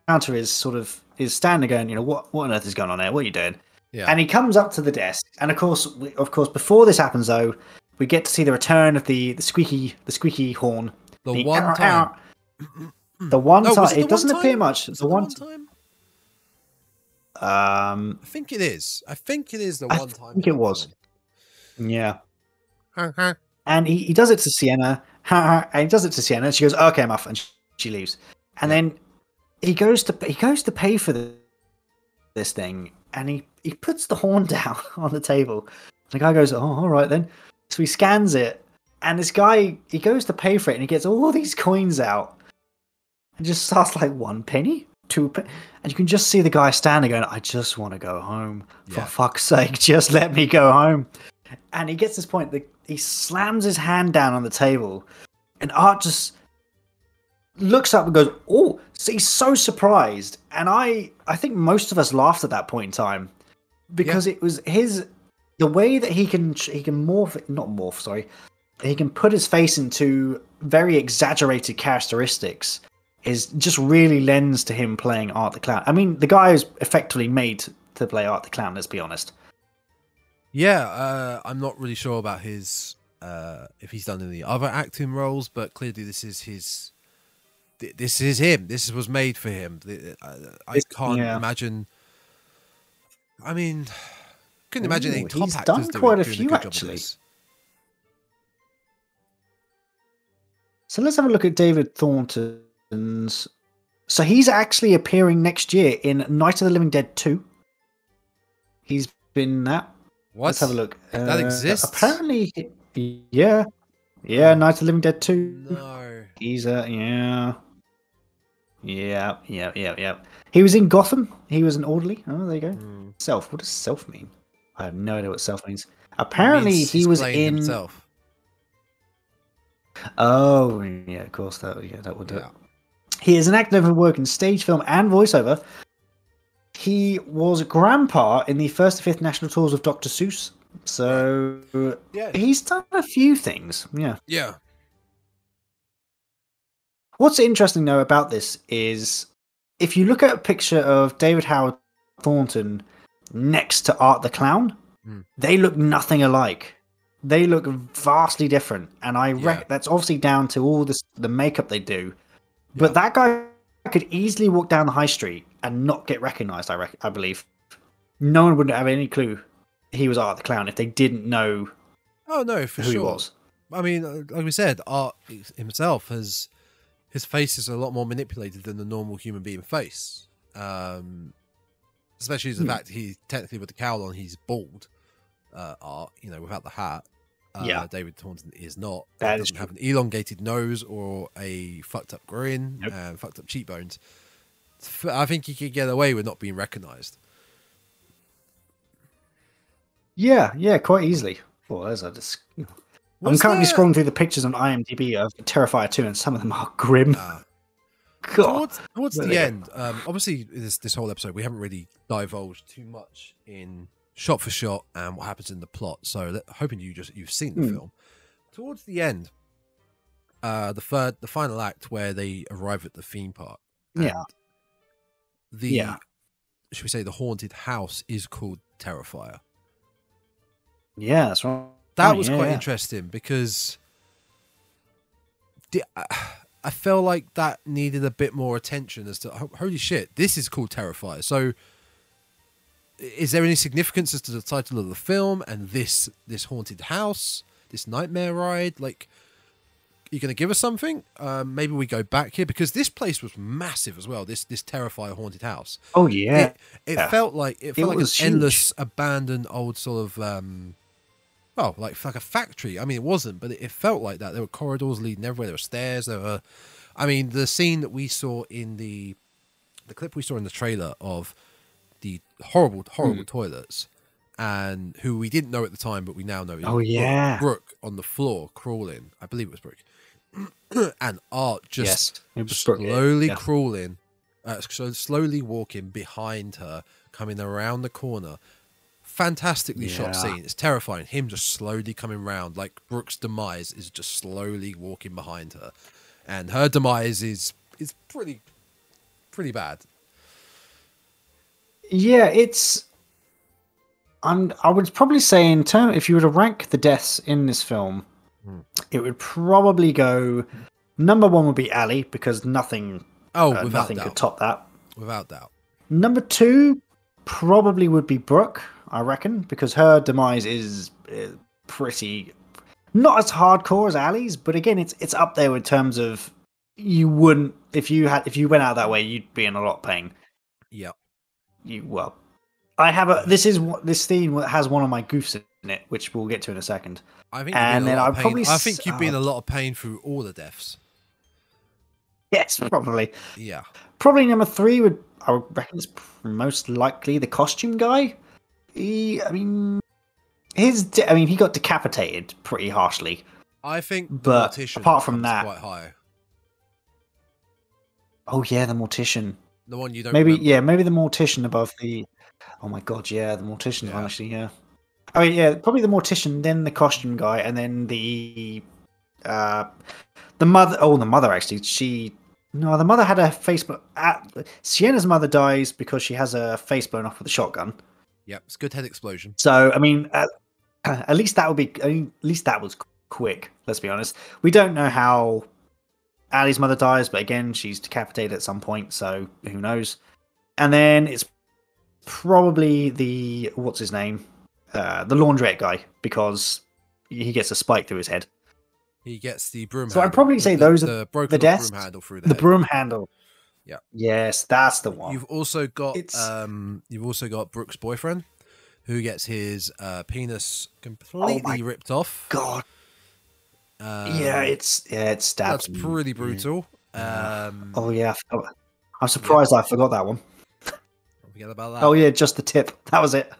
counter is sort of is standing going you know what what on earth is going on there what are you doing Yeah. and he comes up to the desk, and of course, we, of course, before this happens, though, we get to see the return of the the squeaky the squeaky horn. The the one ow, time. ow. The one Oh, time it, it one doesn't appear much. The the one, one time. um, I think it is. I think it is the I one time. I think it was. yeah, and he, he does it to Sienna, and he does it to Sienna, and she goes, "Okay, I'm off," and she, she leaves. And Yeah. then he goes to he goes to pay for the, this thing, and he he puts the horn <laughs> down on the table. The guy goes, "Oh, all right then." So he scans it, and this guy he goes to pay for it, and he gets all these coins out, and just starts like one penny, two, and you can just see the guy standing going, "I just want to go home. For Yeah. fuck's sake, <laughs> just let me go home." And he gets this point that he slams his hand down on the table, and Art just looks up and goes, "Oh!" So he's so surprised, and I I think most of us laughed at that point in time because it was his the way that he can he can morph not morph sorry he can put his face into very exaggerated characteristics is just really lends to him playing Art the Clown. I mean, the guy is effectively made to play Art the Clown. Let's be honest. Yeah, uh, I'm not really sure about his uh, if he's done any other acting roles, but clearly this is his. This is him. This was made for him. I, I can't yeah. imagine. I mean, couldn't imagine any top he's actors done doing, quite a doing few, good job actually. So let's have a look at David Thornton's. So he's actually appearing next year in Night of the Living Dead 2. He's been that. What? Let's have a look. That Uh, exists? Apparently, yeah. Yeah, Night of the Living Dead 2. No. He's uh yeah. Yeah, yeah, yeah, yeah. He was in Gotham. He was an orderly. Oh, there you go. Hmm. Self. What does self mean? I have no idea what self means. Apparently, Means he was in. himself. Oh, yeah, of course. That yeah, that would do it. Yeah. He is an actor who worked in stage, film, and voiceover. He was grandpa in the first and fifth national tours of Dr. Seuss. So Yeah. he's done a few things. Yeah. Yeah. What's interesting though about this is if you look at a picture of David Howard Thornton next to Art the Clown, Hmm. they look nothing alike. They look vastly different, and I Yeah. reckon that's obviously down to all this the makeup they do. But Yeah. that guy could easily walk down the high street and not get recognized. I reckon, I believe. No one would have any clue he was Art the Clown if they didn't know Oh no, for who sure. he was. I mean, uh, like we said, Art himself has his face is a lot more manipulated than the normal human being face. Um, especially the Hmm. fact he technically with the cowl on, he's bald. Uh, Art, you know, without the hat. Uh, Yeah. David Thornton is not. That he doesn't have an elongated nose or a fucked up grin Nope. and fucked up cheekbones. I think he could get away with not being recognised. Yeah, yeah, quite easily. Well, as I just, I'm Was currently there- scrolling through the pictures on IMDb of Terrifier 2, and some of them are <laughs> grim. Uh, God. towards towards the end, um, obviously this this whole episode we haven't really divulged too much in shot for shot and what happens in the plot. So let, hoping you just you've seen the Hmm. film. Towards the end, uh, the third, the final act where they arrive at the theme park. Yeah. The Yeah. should we say the haunted house is called Terrifier. Yeah, that's right. That Oh, was yeah, quite yeah. interesting because the, I felt like that needed a bit more attention as to holy shit, this is called Terrifier. So, is there any significance as to the title of the film and this this haunted house, this nightmare ride? Like, are you going to give us something? Um, maybe we go back here because this place was massive as well. This this Terrifier haunted house. Oh, yeah. It, it Yeah. felt like it felt like an huge. endless, abandoned, old sort of, um, well, like like a factory. I mean, it wasn't, but it, it felt like that. There were corridors leading everywhere. There were stairs. There were, I mean, the scene that we saw in the, the clip we saw in the trailer of the horrible, horrible toilets, and who we didn't know at the time, but we now know. Oh, Brooke- yeah. Brooke on the floor crawling. I believe it was Brooke, <clears throat> and Art just yes. It was Brooke, yeah, slowly yeah. crawling, uh, so slowly walking behind her, coming around the corner. Fantastically shot scene. It's terrifying. Him just slowly coming round, like Brooke's demise is just slowly walking behind her, and her demise is is pretty pretty bad. Yeah, it's. I'm. I would probably say in term, if you were to rank the deaths in this film, Hmm. it would probably go. Number one would be Allie because nothing, Oh, uh, without nothing doubt, could top that. without doubt. Number two probably would be Brooke, I reckon, because her demise is uh, pretty not as hardcore as Allie's, but again, it's it's up there in terms of you wouldn't if you had if you went out that way, you'd be in a lot of pain. Yeah, You well, I have a this is what this theme has one of my goofs in it, which we'll get to in a second. I think. And you've been in then pain. probably I think you've been in uh, a lot of pain through all the deaths. Yes, probably. Yeah, Probably number three would I would reckon it's most likely the costume guy. He, I mean, his, de- I mean, he got decapitated pretty harshly. I think. the But apart from that- quite high. Oh yeah, the mortician. The one you don't Maybe remember. yeah, maybe the mortician above the. Oh my god, yeah, the mortician Yeah. actually, yeah. I mean, yeah, probably the mortician, then the costume guy, and then the, uh, the mother. Oh, the mother actually. She no, the mother had a face. blo- At, Sienna's mother dies because she has a face blown off with a shotgun. Yep, it's good head explosion. So I mean, at, <clears throat> at least that would be. I mean, at least that was quick. Let's be honest. We don't know how Allie's mother dies, but again, she's decapitated at some point, so who knows? And then it's probably the what's his name, uh, the laundrette guy, because he gets a spike through his head. He gets the broom. So I'd probably say the- those are the broken the deaths, broom handle through the, The broom handle. Yeah. Yes, that's the one. You've also got It's- um, you've also got Brooke's boyfriend, who gets his uh, penis completely ripped off. God. Um, yeah, it's yeah, it's stabbed. that's pretty brutal. Yeah. Um, Oh yeah, I forgot. I'm surprised I forgot that one. don't forget about that. Oh yeah, just the tip. <laughs> That was it.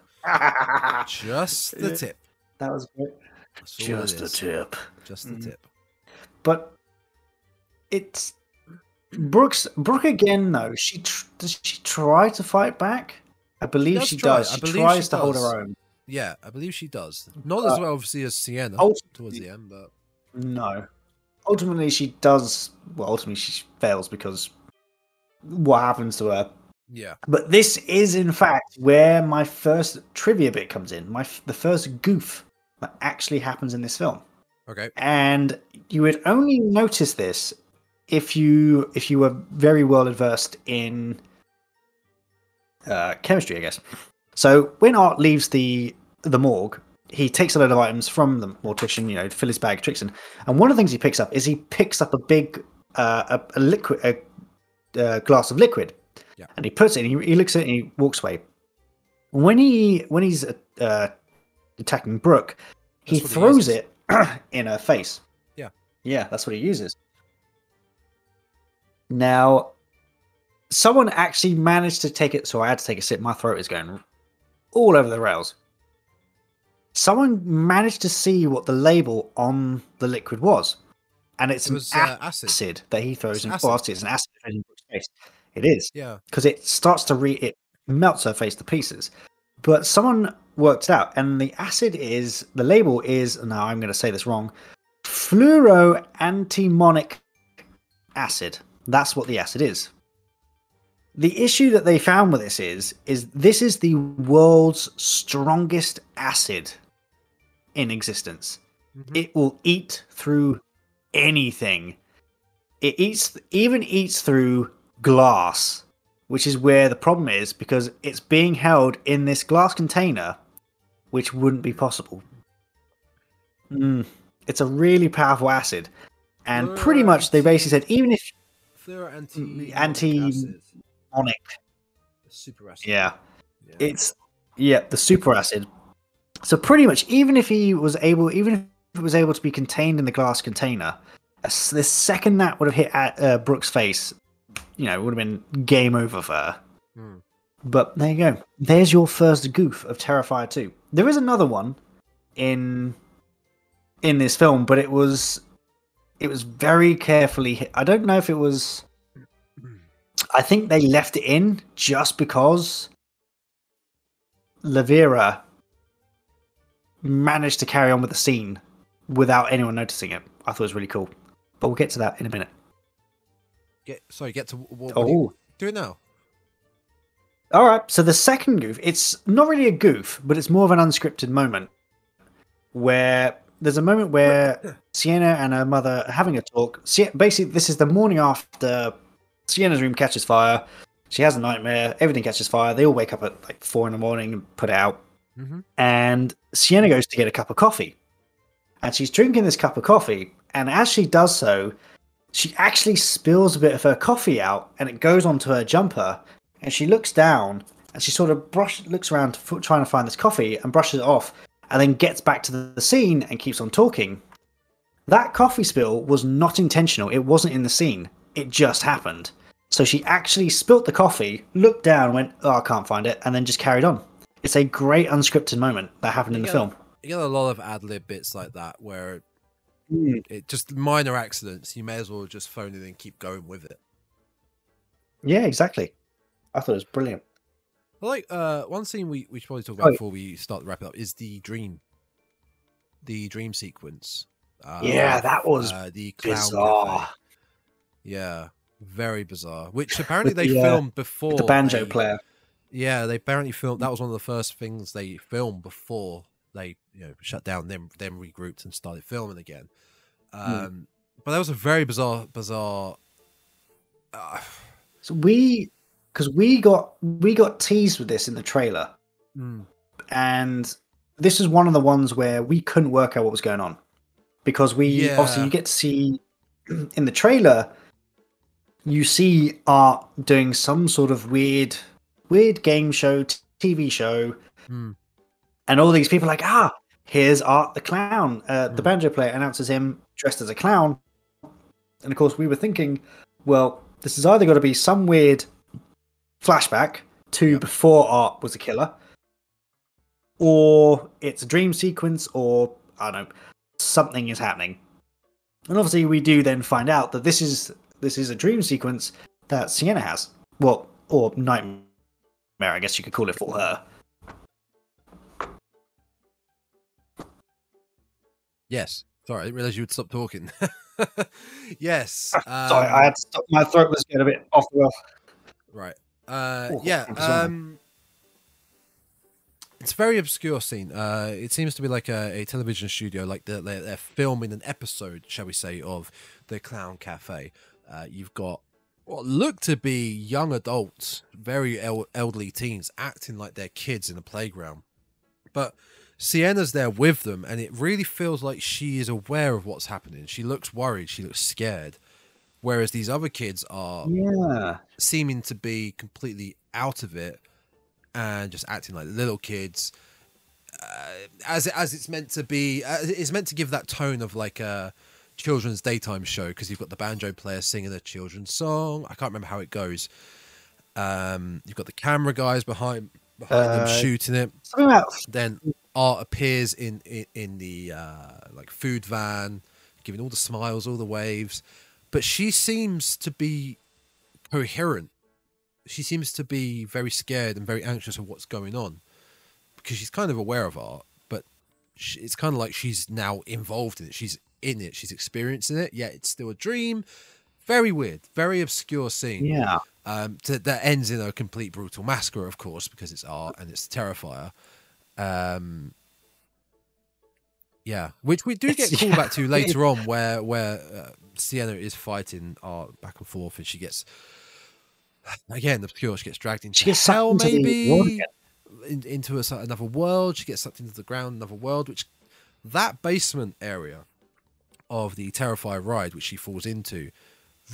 just the tip. that was great. That's all it Just the tip. Just the Mm. tip. But it's Brooks. Brooke again, though. She tr- does she try to fight back? I believe does she does. I She believe tries she to hold does. her own. Yeah, I believe she does. Not as Uh, well, obviously, as Sienna towards the end, but No. Ultimately, she does. Well, ultimately, she fails because what happens to her. yeah. But this is, in fact, where my first trivia bit comes in. My the first goof that actually happens in this film. Okay. and you would only notice this if you if you were very well adversed in uh, chemistry, I guess. So when Art leaves the the morgue, he takes a load of items from the mortician, you know, fill his bag tricks in. And one of the things he picks up is he picks up a big uh, a, a liquid a, uh glass of liquid, Yeah. and he puts it. And he, he looks at it and he walks away. When he when he's uh, attacking Brooke, he throws it <clears throat> in her face. Yeah. Yeah, that's what he uses. Now, someone actually managed to take it. So I had to take a sip. My throat is going all over the rails. Someone managed to see what the label on the liquid was, and it's It an uh, acid. acid. that he throws It's in. acid. It's an acid in. It is Yeah. because it starts to re it melts her face to pieces. But someone worked it out, and the acid is the label is now I'm going to say this wrong. Fluoroantimonic acid. That's what the acid is. The issue that they found with this is is this is the world's strongest acid in existence. Mhm. It will eat through anything. It eats even eats through glass, which is where the problem is because it's being held in this glass container, which wouldn't be possible. Mm, it's a really powerful acid, and pretty much they basically said even if Fluoro anti Mm, anti- onic, super acid. yeah, Yeah. it's yeah the super acid. So pretty much even if he was able, even if it was able to be contained in the glass container, the second that would have hit at, uh, Brooke's face, you know, it would have been game over for her. Hmm. But there you go. There's your first goof of Terrifier 2. There is another one in in this film, but it was it was very carefully hit. I don't know if it was I think they left it in just because LaVera managed to carry on with the scene without anyone noticing it. I thought it was really cool. But we'll get to that in a minute. Get sorry. Get to what, what do, you, Oh, do it now. All right. So the second goof, it's not really a goof, but it's more of an unscripted moment where there's a moment where <coughs> Sienna and her mother are having a talk. Basically, this is the morning after Sienna's room catches fire. She has a nightmare. Everything catches fire. They all wake up at like four in the morning and put it out. Mm-hmm. And Sienna goes to get a cup of coffee. And she's drinking this cup of coffee. And as she does so, she actually spills a bit of her coffee out and it goes onto her jumper. And she looks down and she sort of brush looks around trying to find this coffee and brushes it off and then gets back to the scene and keeps on talking. That coffee spill was not intentional. It wasn't in the scene. It just happened. So she actually spilt the coffee, looked down, went, "Oh, I can't find it," and then just carried on. It's a great unscripted moment that happened in the Yeah. film. You get a lot of ad lib bits like that where Mm. it just minor accidents. You may as well just phone it and keep going with it. Yeah, exactly. I thought it was brilliant. I like uh one scene we, we should probably talk Oh, about yeah. before we start to wrap up is the dream. The dream sequence. Uh, Yeah, that was uh, the clown Bizarre. cafe. Yeah, very bizarre. Which apparently <laughs> With they the, filmed before the banjo they- player. Yeah, they apparently filmed. That was one of the first things they filmed before they, you know, shut down. Then, then regrouped and started filming again. Um, But that was a very bizarre, bizarre. Uh, So we, because we got we got teased with this in the trailer, mm, and this is one of the ones where we couldn't work out what was going on because we obviously you get to see <clears throat> in the trailer you see art doing some sort of weird weird game show t- tv show. Mm, and all these people are like ah here's art the clown uh, the Mm. banjo player announces him dressed as a clown. And of course we were thinking well this has either got to be some weird flashback to Yep. before art was a killer or it's a dream sequence or i don't know something is happening. And obviously we do then find out that this is this is a dream sequence that sienna has. Well or nightmare i guess you could call it for her yes. Sorry, I didn't realize you would stop talking. <laughs> yes. <laughs> Sorry, I um, had to stop. My throat was getting a bit off the. Right. Uh, Oh, yeah. Um, it's a very obscure scene. Uh, it seems to be like a, a television studio, like they're, they're, they're filming an episode, shall we say, of the Clown Cafe. Uh, you've got what look to be young adults, very el- elderly teens, acting like they're kids in a playground. But Sienna's there with them, and it really feels like she is aware of what's happening. She looks worried. She looks scared. Whereas these other kids are Yeah. seeming to be completely out of it and just acting like little kids. uh, as as it's meant to be. Uh, it's meant to give that tone of like a children's daytime show because you've got the banjo player singing a children's song. I can't remember how it goes. Um, you've got the camera guys behind behind them Uh, shooting it. Something about Then Art appears in in, in the uh, like food van, giving all the smiles, all the waves, but she seems to be coherent. She seems to be very scared and very anxious of what's going on because she's kind of aware of art, but she, it's kind of like she's now involved in it. She's in it. She's experiencing it. Yet it's still a dream. Very weird, very obscure scene yeah. um, to, that ends in a complete brutal massacre, of course, because it's art and it's Terrifier. Um, yeah, which we do get <laughs> called back to later on, where where uh, Sienna is fighting art back and forth, and she gets again obscure. She gets dragged into She gets hell, maybe in, into a, another world. She gets sucked into the ground, another world. Which that basement area of the Terrifier ride, which she falls into,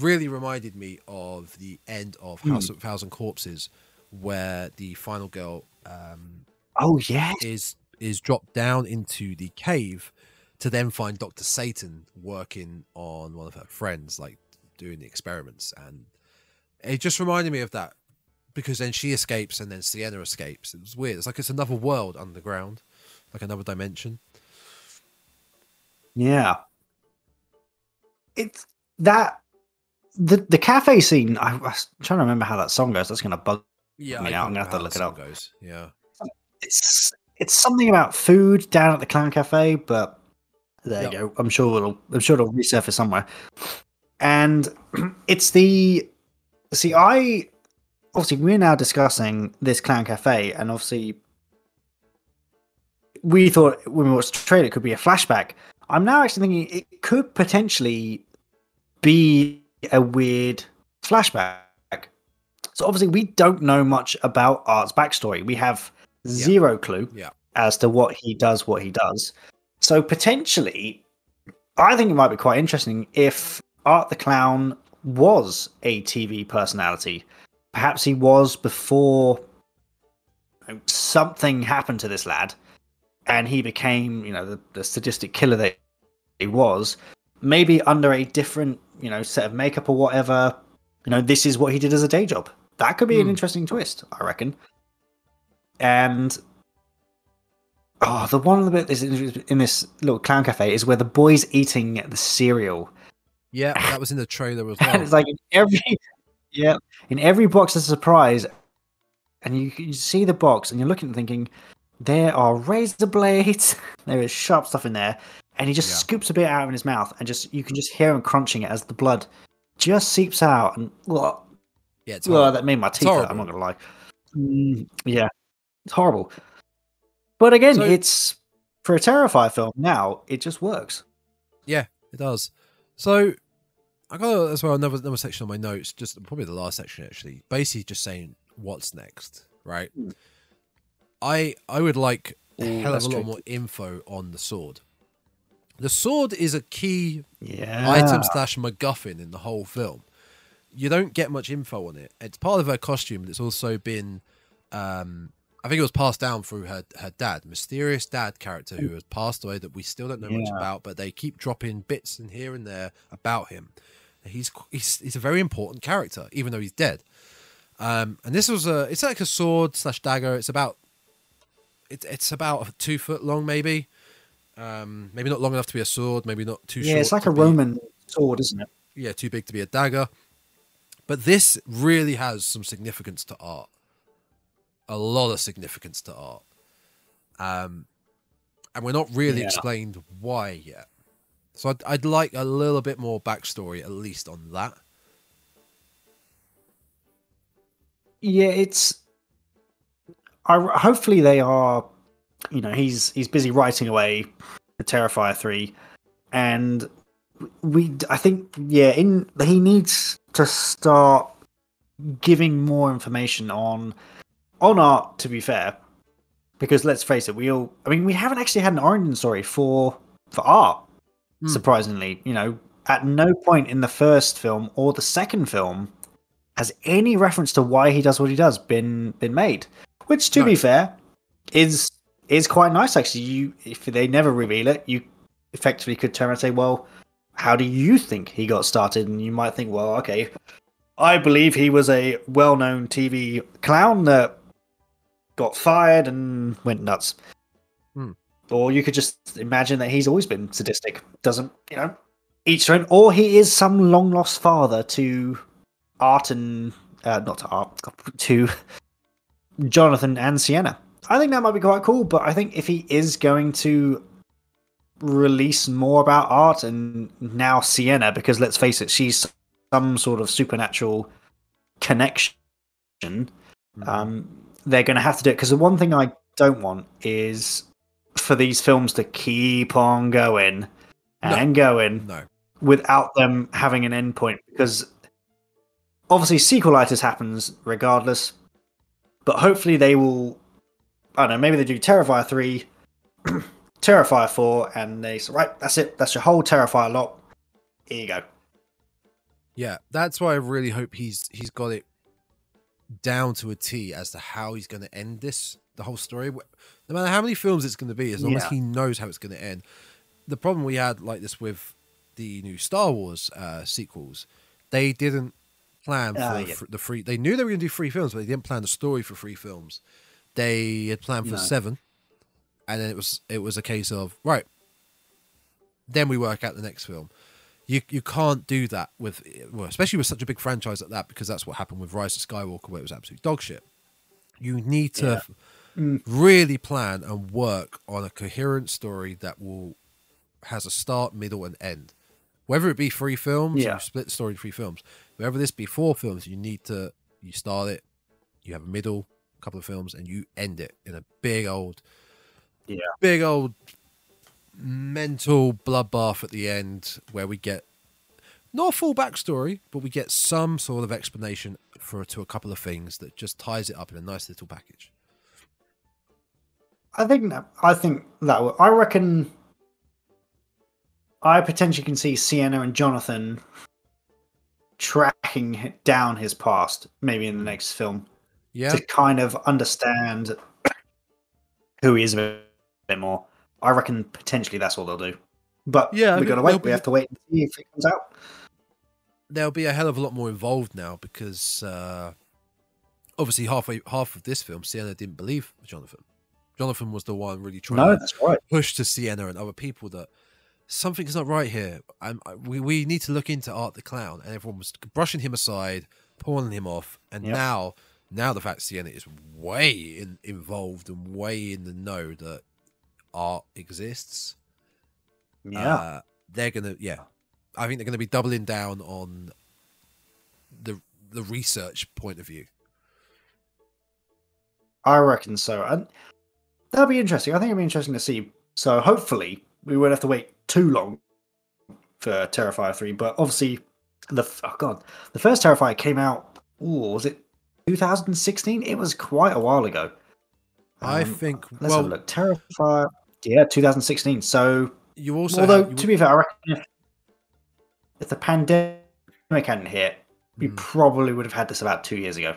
really reminded me of the end of Hmm. House of a Thousand Corpses, where the final girl um, Oh yeah. is is dropped down into the cave to then find Doctor Satan working on one of her friends, like doing the experiments, and it just reminded me of that because then she escapes and then Sienna escapes. It was weird. It's like it's another world underground, like another dimension. Yeah. It's that the the cafe scene. I was trying to remember how that song goes. That's gonna bug. Yeah, I I mean, I'm gonna have to look it up. Goes. Yeah, It's it's something about food down at the clown cafe, but there Yep. you go. I'm sure it'll I'm sure it'll resurface somewhere. And <clears throat> it's the see I obviously we're now discussing this clown cafe, and obviously we thought when we watched the trailer it could be a flashback. I'm now actually thinking it could potentially be a weird flashback. So obviously we don't know much about Art's backstory. We have zero clue Yeah. as to what he does, what he does. So potentially, I think it might be quite interesting if Art the Clown was a TV personality. Perhaps he was before something happened to this lad, and he became, you know, the, the sadistic killer that he was. Maybe under a different, you know, set of makeup or whatever. You know, this is what he did as a day job. That could be an Hmm. interesting twist, I reckon. And oh, the one the bit is in this little clown cafe is where the boy's eating the cereal, yeah, <laughs> that was in the trailer as well. it's like in every yeah, in every box there's a surprise, and you you see the box and you're looking and thinking there are razor blades, <laughs> there is sharp stuff in there, and he just Yeah. scoops a bit out of his mouth, and just you can just hear him crunching it as the blood just seeps out, and well, yeah, it's well, that made my teeth hurt. I'm not gonna lie. Mm, yeah, it's horrible. But again, So- it's for a Terrifier film. Now it just works. Yeah, it does. So I got as well another another section on my notes, just probably the last section actually. Basically, just saying what's next, right? Hmm. I I would like a hell of a lot more info on the sword. The sword is a key Yeah. item slash MacGuffin in the whole film. You don't get much info on it. It's part of her costume, but it's also been, um, I think it was passed down through her her dad, mysterious dad character who has passed away that we still don't know much about, but they keep dropping bits in here and there about him. He's he's he's a very important character, even though he's dead. Um, and this was a it's like a sword slash dagger. It's about it's it's about two foot long, maybe. Um, maybe not long enough to be a sword, maybe not too yeah, short. it's like a be- Roman sword, isn't it? yeah, too big to be a dagger. But this really has some significance to art. A lot of significance to art. Um, and we're not really Yeah. explained why yet. So I'd, I'd like a little bit more backstory, at least on that. Yeah, it's. I hopefully they are. You know, he's he's busy writing away the Terrifier three, and we. I think yeah, in he needs to start giving more information on on art. To be fair, because let's face it, we all. I mean, we haven't actually had an origin story for for art. Hmm. Surprisingly, you know, at no point in the first film or the second film has any reference to why he does what he does been been made. Which, to No. be fair, is is quite nice actually. You if they never reveal it, you effectively could turn around and say, "Well, how do you think he got started?" And you might think, "Well, okay, I believe he was a well-known TV clown that got fired and went nuts." Hmm. Or you could just imagine that he's always been sadistic. Doesn't you know? Each their own. Or he is some long lost father to Art and uh, not to Art <laughs> to Jonathan and Sienna. I think that might be quite cool, but I think if he is going to release more about Art and now Sienna, because let's face it, she's some sort of supernatural connection, um, they're going to have to do it. Because the one thing I don't want is for these films to keep on going and going No. without them having an endpoint because obviously sequelitis happens regardless but hopefully they will i don't know maybe they do terrifier 3 <clears throat> terrifier 4 and they say right that's it that's your whole terrifier lot here you go Yeah, that's why I really hope he's he's got it down to a T as to how he's going to end this the whole story. No matter how many films it's going to be, as long as he knows how it's going to end. The problem we had like this with the new Star Wars uh, sequels, they didn't plan for Ah, yeah. fr- the free. They knew they were going to do three films, but they didn't plan the story for three films. They had planned for No. seven, and then it was it was a case of right. Then we work out the next film you you can't do that with well, especially with such a big franchise like that because that's what happened with Rise of Skywalker where it was absolute dog shit. You need to Yeah. Mm. really plan and work on a coherent story that will has a start, middle, and end. Whether it be three films, Yeah. split the story into three films. Whether this be four films, you need to you start it, you have a middle, couple of films, and you end it in a big old, Yeah. big old mental bloodbath at the end where we get not a full backstory, but we get some sort of explanation for to a couple of things that just ties it up in a nice little package. i think that i think that i reckon i potentially can see sienna and jonathan tracking down his past maybe in the next film Yeah, to kind of understand who he is a bit more. I reckon potentially that's what they'll do. But Yeah, I we mean, gotta wait. We have to wait and see if it comes out. there'll be a hell of a lot more involved now because uh, obviously halfway half of this film, Sienna didn't believe Jonathan. Jonathan was the one really trying No, to that's right. push to Sienna and other people that something's not right here. I'm, I, we we need to look into Art the Clown, and everyone was brushing him aside, pulling him off, and Yep. now now the fact Sienna is way in, involved and way in the know that art exists. Yeah. uh, they're gonna yeah, I think they're gonna be doubling down on the the research point of view. I reckon so. And that'll be interesting. I think it'll be interesting to see. So hopefully we won't have to wait too long for Terrifier 3. But obviously the oh god. The first Terrifier came out ooh, was it 2016? It was quite a while ago. I Um, think Let's well, have a look. Terrifier. Yeah, 2016. So, you also although have- you to be fair, I reckon if, if the pandemic hadn't hit, we Mm. probably would have had this about two years ago.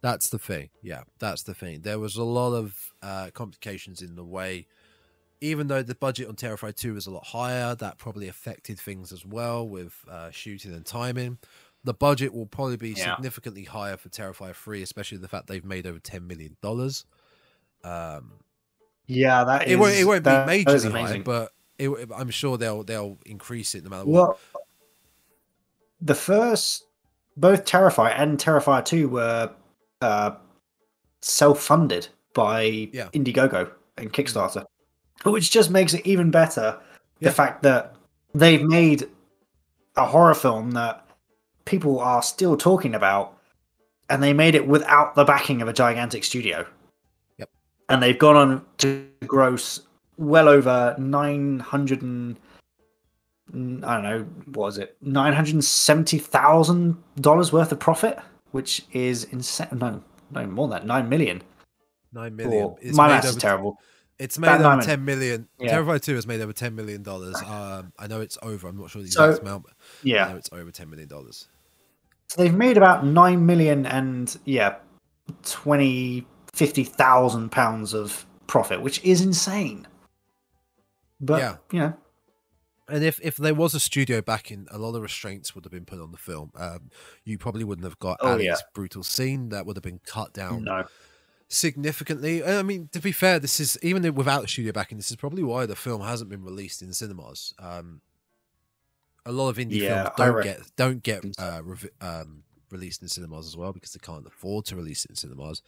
That's the thing. Yeah, that's the thing. There was a lot of uh, complications in the way. Even though the budget on Terrifier 2 was a lot higher, that probably affected things as well with uh, shooting and timing. The budget will probably be Yeah. significantly higher for Terrifier 3, especially the fact they've made over $10 million. Um, Yeah, that it won't, it is- won't be that- that is majorly high, but it, I'm sure they'll they'll increase it no matter what. Well, the first, both Terrifier and Terrifier 2 were uh, self funded by Yeah. Indiegogo and Kickstarter, which just makes it even better. Yeah. The fact that they've made a horror film that people are still talking about, and they made it without the backing of a gigantic studio. Yep. And they've gone on to gross well over 900 and I don't know, what is it? Nine hundred seventy thousand dollars worth of profit, which is insane. No, no more than that. Nine million. Nine million. Or- It's my maths is terrible. It's made over ten million. Yeah. Terrifier two has made over ten million dollars. Um, I know it's over. I'm not sure the So- exact amount. But I Yeah. know it's over ten million dollars. So they've made about nine million and yeah, twenty fifty thousand pounds of profit, which is insane. But Yeah. you know, And if, if there was a studio backing, a lot of restraints would have been put on the film. Um, you probably wouldn't have got Oh, Allie's yeah. brutal scene that would have been cut down no, significantly. I mean, to be fair, this is even without the studio backing, this is probably why the film hasn't been released in cinemas. Um, a lot of indie Yeah, films don't re- get don't get uh, revi- um, released in cinemas as well because they can't afford to release it in cinemas.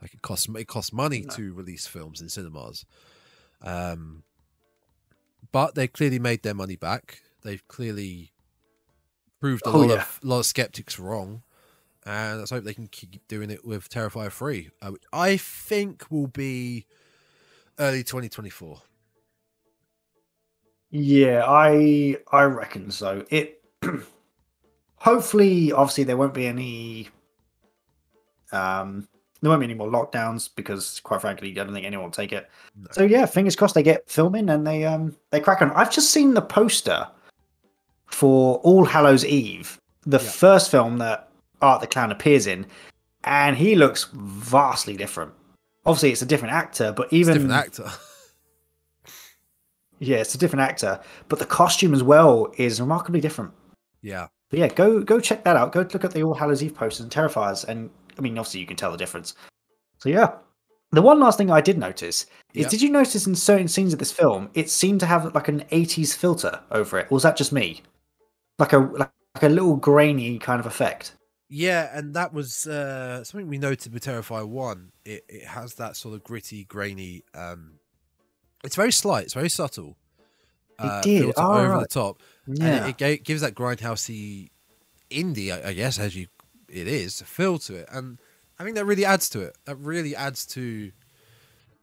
Like it costs it costs money No. to release films in cinemas. Um, but they clearly made their money back. They've clearly proved a Oh, lot yeah. of lot of skeptics wrong and let's hope they can keep doing it with Terrifier 3, uh, which I think will be early 2024. Yeah, I I reckon so. It <clears throat> hopefully, obviously, there won't be any. Um, there won't be any more lockdowns because, quite frankly, I don't think anyone will take it. No. So yeah, fingers crossed they get filming and they um they crack on. I've just seen the poster for All Hallows Eve, the Yeah. first film that Art the Clown appears in, and he looks vastly different. Obviously, it's a different actor, but It's even different actor. <laughs> yeah, it's a different actor, but the costume as well is remarkably different. yeah. But yeah, go go check that out. Go look at the All Hallows Eve posters and Terrifiers, and I mean, obviously you can tell the difference. So yeah, the one last thing I did notice is, Yeah. did you notice in certain scenes of this film, it seemed to have like an '80s filter over it, or was that just me? Like a like, like a little grainy kind of effect. Yeah, and that was uh, something we noted with Terrifier 1. It, it has that sort of gritty, grainy. Um, it's very slight, it's very subtle. uh, did. filter Oh, over the top. Yeah, and it, it gives that grindhousey indie, I, I guess, as you it is, a feel to it, and I think that really adds to it. That really adds to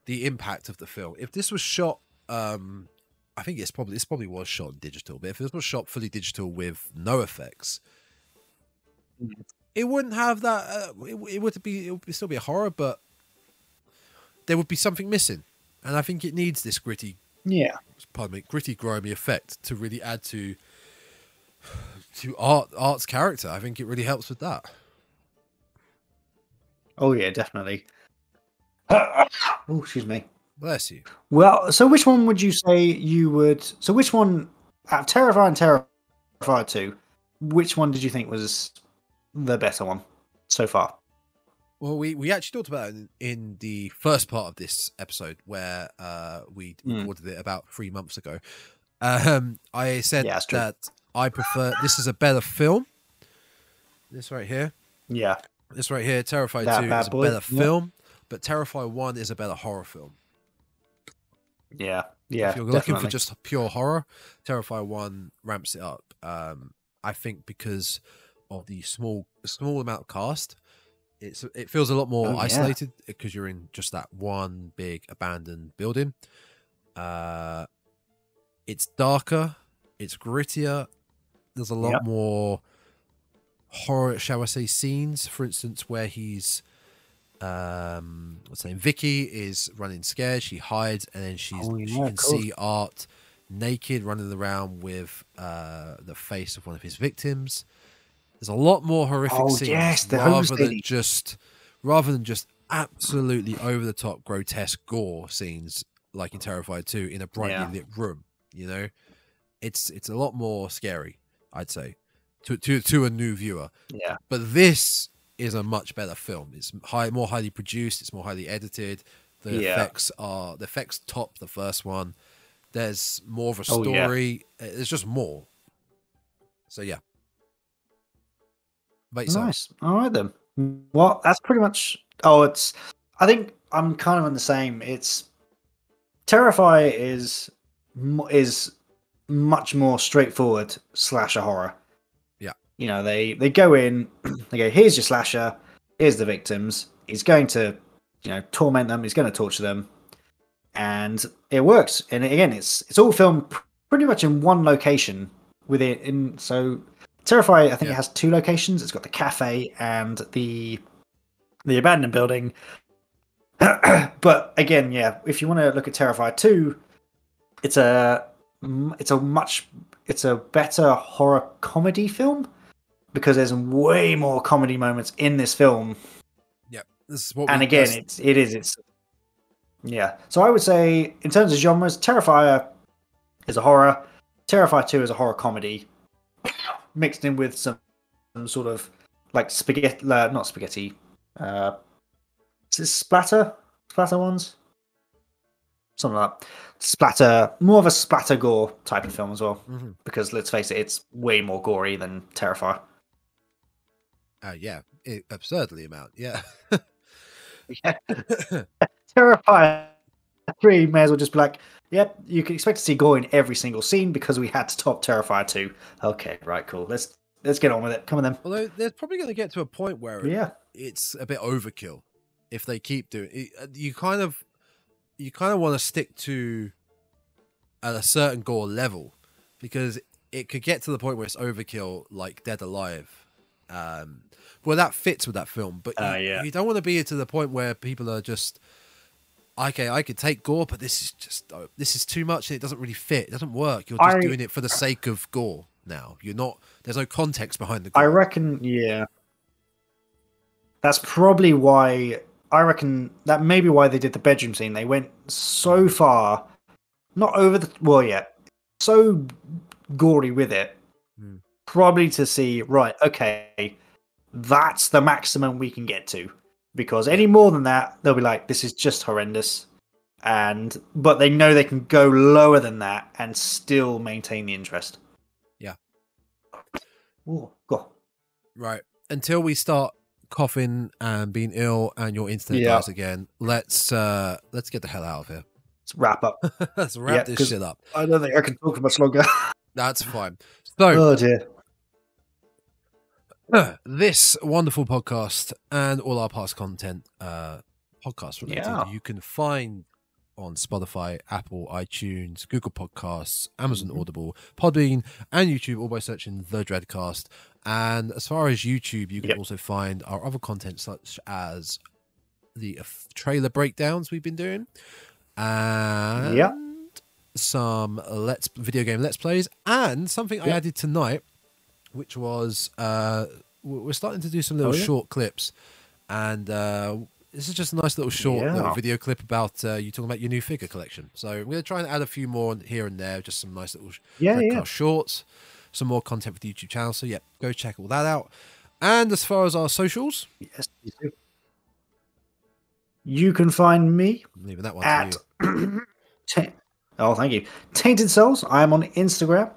the impact of the film. If this was shot, um, I think it's probably this probably was shot in digital, but if this was shot fully digital with no effects, it wouldn't have that. Uh, it, it would be it would still be a horror, but there would be something missing, and I think it needs this gritty yeah, pardon me, gritty, grimy effect to really add to to art art's character. I think it really helps with that. oh yeah, definitely. oh, excuse me. Bless you. Well, so which one would you say you would? So which one out of Terrifier and Terrifier Two? Which one did you think was the better one so far? Well, we, we actually talked about it in, in the first part of this episode where uh, we Mm. recorded it about three months ago. Um, I said Yeah, that I prefer this is a better film. This right here, Yeah, this right here, Terrifier That Two bad is a better yeah. film, but Terrifier One is a better horror film. yeah, yeah. if you're looking for just pure horror, Terrifier One ramps it up. Um, I think because of the small small amount of cast, it's it feels a lot more Oh, isolated because you're in just that one big abandoned building. Uh, it's darker, it's grittier. There's a lot Yep. more horror, shall I say, scenes. For instance, where he's um what's name vicky is running scared she hides and then she's Oh, she can cool. see art naked running around with uh the face of one of his victims there's a lot more horrific Oh, scenes yes, rather than lady. just rather than just absolutely over the top grotesque gore scenes like in terrifier 2 in a brightly Yeah. lit room you know it's it's a lot more scary i'd say to to to a new viewer yeah, but this is a much better film. It's high, more highly produced. It's more highly edited. The Yeah. effects are the effects top the first one. There's more of a Oh, yeah. story. There's just more. So yeah. Nice. All right then. Well, that's pretty much. Oh, it's. I think I'm kind of on the same. It's Terrifier is is much more straightforward slasher horror. Yeah. You know, they they go in, <clears throat> they go, here's your slasher, here's the victims. He's going to, you know, torment them. He's going to torture them, and it works. And again, it's it's all filmed pr- pretty much in one location. With it in so Terrifier, I think Yeah. it has two locations. It's got the cafe and the the abandoned building. <clears throat> but again, yeah, if you want to look at Terrifier 2, it's a it's a much it's a better horror comedy film because there's way more comedy moments in this film. this is what And again, that's, it's it is it's Yeah. So I would say, in terms of genres, Terrifier is a horror. Terrifier 2 is a horror comedy, mixed in with some, some sort of like spaghetti, uh, not spaghetti, uh, is this splatter? Splatter ones? Something like that. Splatter, more of a splatter gore type of film as well. Mhm. Because let's face it, it's way more gory than Terrifier. Uh, yeah, it, absurdly amount. Yeah. <laughs> Yeah. <laughs> Terrifier 3 may as well just be like, yep, you can expect to see gore in every single scene because we had to top Terrifier 2. Okay, right, cool. Let's let's get on with it. Come on then. Although they're probably going to get to a point where Yeah. it's a bit overkill if they keep doing it. uh, You kind of, you kind of want to stick to at a certain gore level because it could get to the point where it's overkill, like Dead Alive. Um, well, that fits with that film, but you, Uh, yeah. you don't want to be to the point where people are just. Okay, I could take gore, but this is just uh, this is too much, and it doesn't really fit. It doesn't work. You're just I- doing it for the sake of gore. Now you're not. There's no context behind the gore. I reckon, yeah. That's probably why I reckon that may be why they did the bedroom scene. They went so far, not over the well, yeah, so gory with it, Hmm. probably to see right. Okay, that's the maximum we can get to, because any more than that, they'll be like, this is just horrendous. And but they know they can go lower than that and still maintain the interest. Yeah. Ooh, go. Right. Until we start coughing and being ill and your internet Yeah. dies again, let's uh let's get the hell out of here. Let's wrap up. <laughs> let's wrap Yeah, this shit up. I don't think I can talk much longer. <laughs> That's fine. So oh dear. <sighs> this wonderful podcast and all our past content uh podcast related Yeah. you can find on Spotify, Apple, iTunes, Google Podcasts, Amazon Mhm. Audible, Podbean, and YouTube, all by searching The Dreadcast. And as far as YouTube, you can Yep. also find our other content, such as the trailer breakdowns we've been doing, and some let's video game let's plays, and something I added tonight, which was uh, we're starting to do some little Oh, yeah? short clips, and uh, this is just a nice little short little video clip about uh, you talking about your new figure collection. So I'm going to try and add a few more here and there, just some nice little Yeah, yeah. shorts, some more content for the YouTube channel. So yeah, go check all that out. And as far as our socials, Yes, you. You can find me leaving that one at. you. <coughs> Ta- oh, thank you. Tainted Souls. I am on Instagram.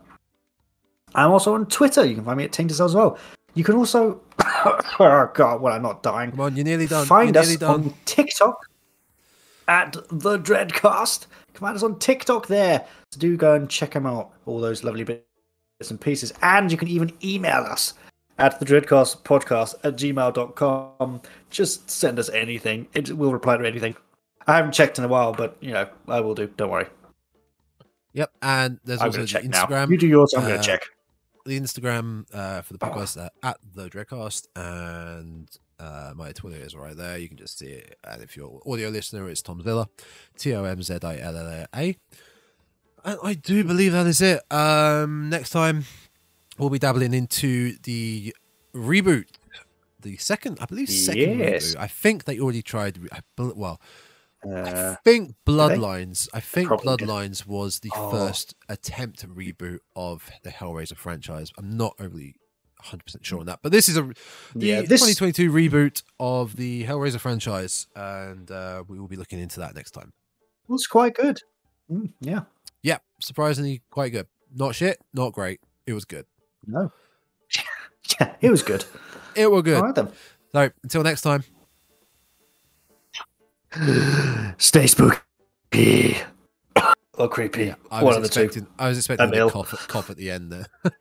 I'm also on Twitter. You can find me at Tainted as well. You can also. <coughs> oh, God, well, I'm not dying. Come on, you're nearly done. Find you're us done. on TikTok at the Dreadcast. Find us on TikTok there. So do go and check them out. All those lovely bits and pieces. And you can even email us at the Dreadcast podcast at gmail.com. Just send us anything. It will reply to anything. I haven't checked in a while, but you know, I will do. Don't worry. Yep, and there's I'm also going the check now. Instagram. You do yours, I'm going uh, to check. The Instagram uh, for the podcast uh, at the Dreadcast, and uh, my Twitter is right there. You can just see it. And if you're an audio listener, it's Tomzilla, T O M Z I L L A. And I do believe that is it. Um, next time, we'll be dabbling into the reboot. The second, I believe, second Yes. reboot. I think they already tried. re- I bel- Well, Uh, I think Bloodlines. I think. Bloodlines was the Oh. first attempt at reboot of the Hellraiser franchise. I'm not overly 100 percent sure on that, but this is a the Yeah, this- 2022 reboot of the Hellraiser franchise, and uh, we will be looking into that next time. was quite good. Mm, yeah. Yeah, surprisingly quite good. Not shit, not great. It was good. No. <laughs> yeah, it was good. It was good. All right then. So until next time. Stay spooky. or creepy. I One was of the two. expecting. I was expecting a ill. cough, cough at the end there. <laughs>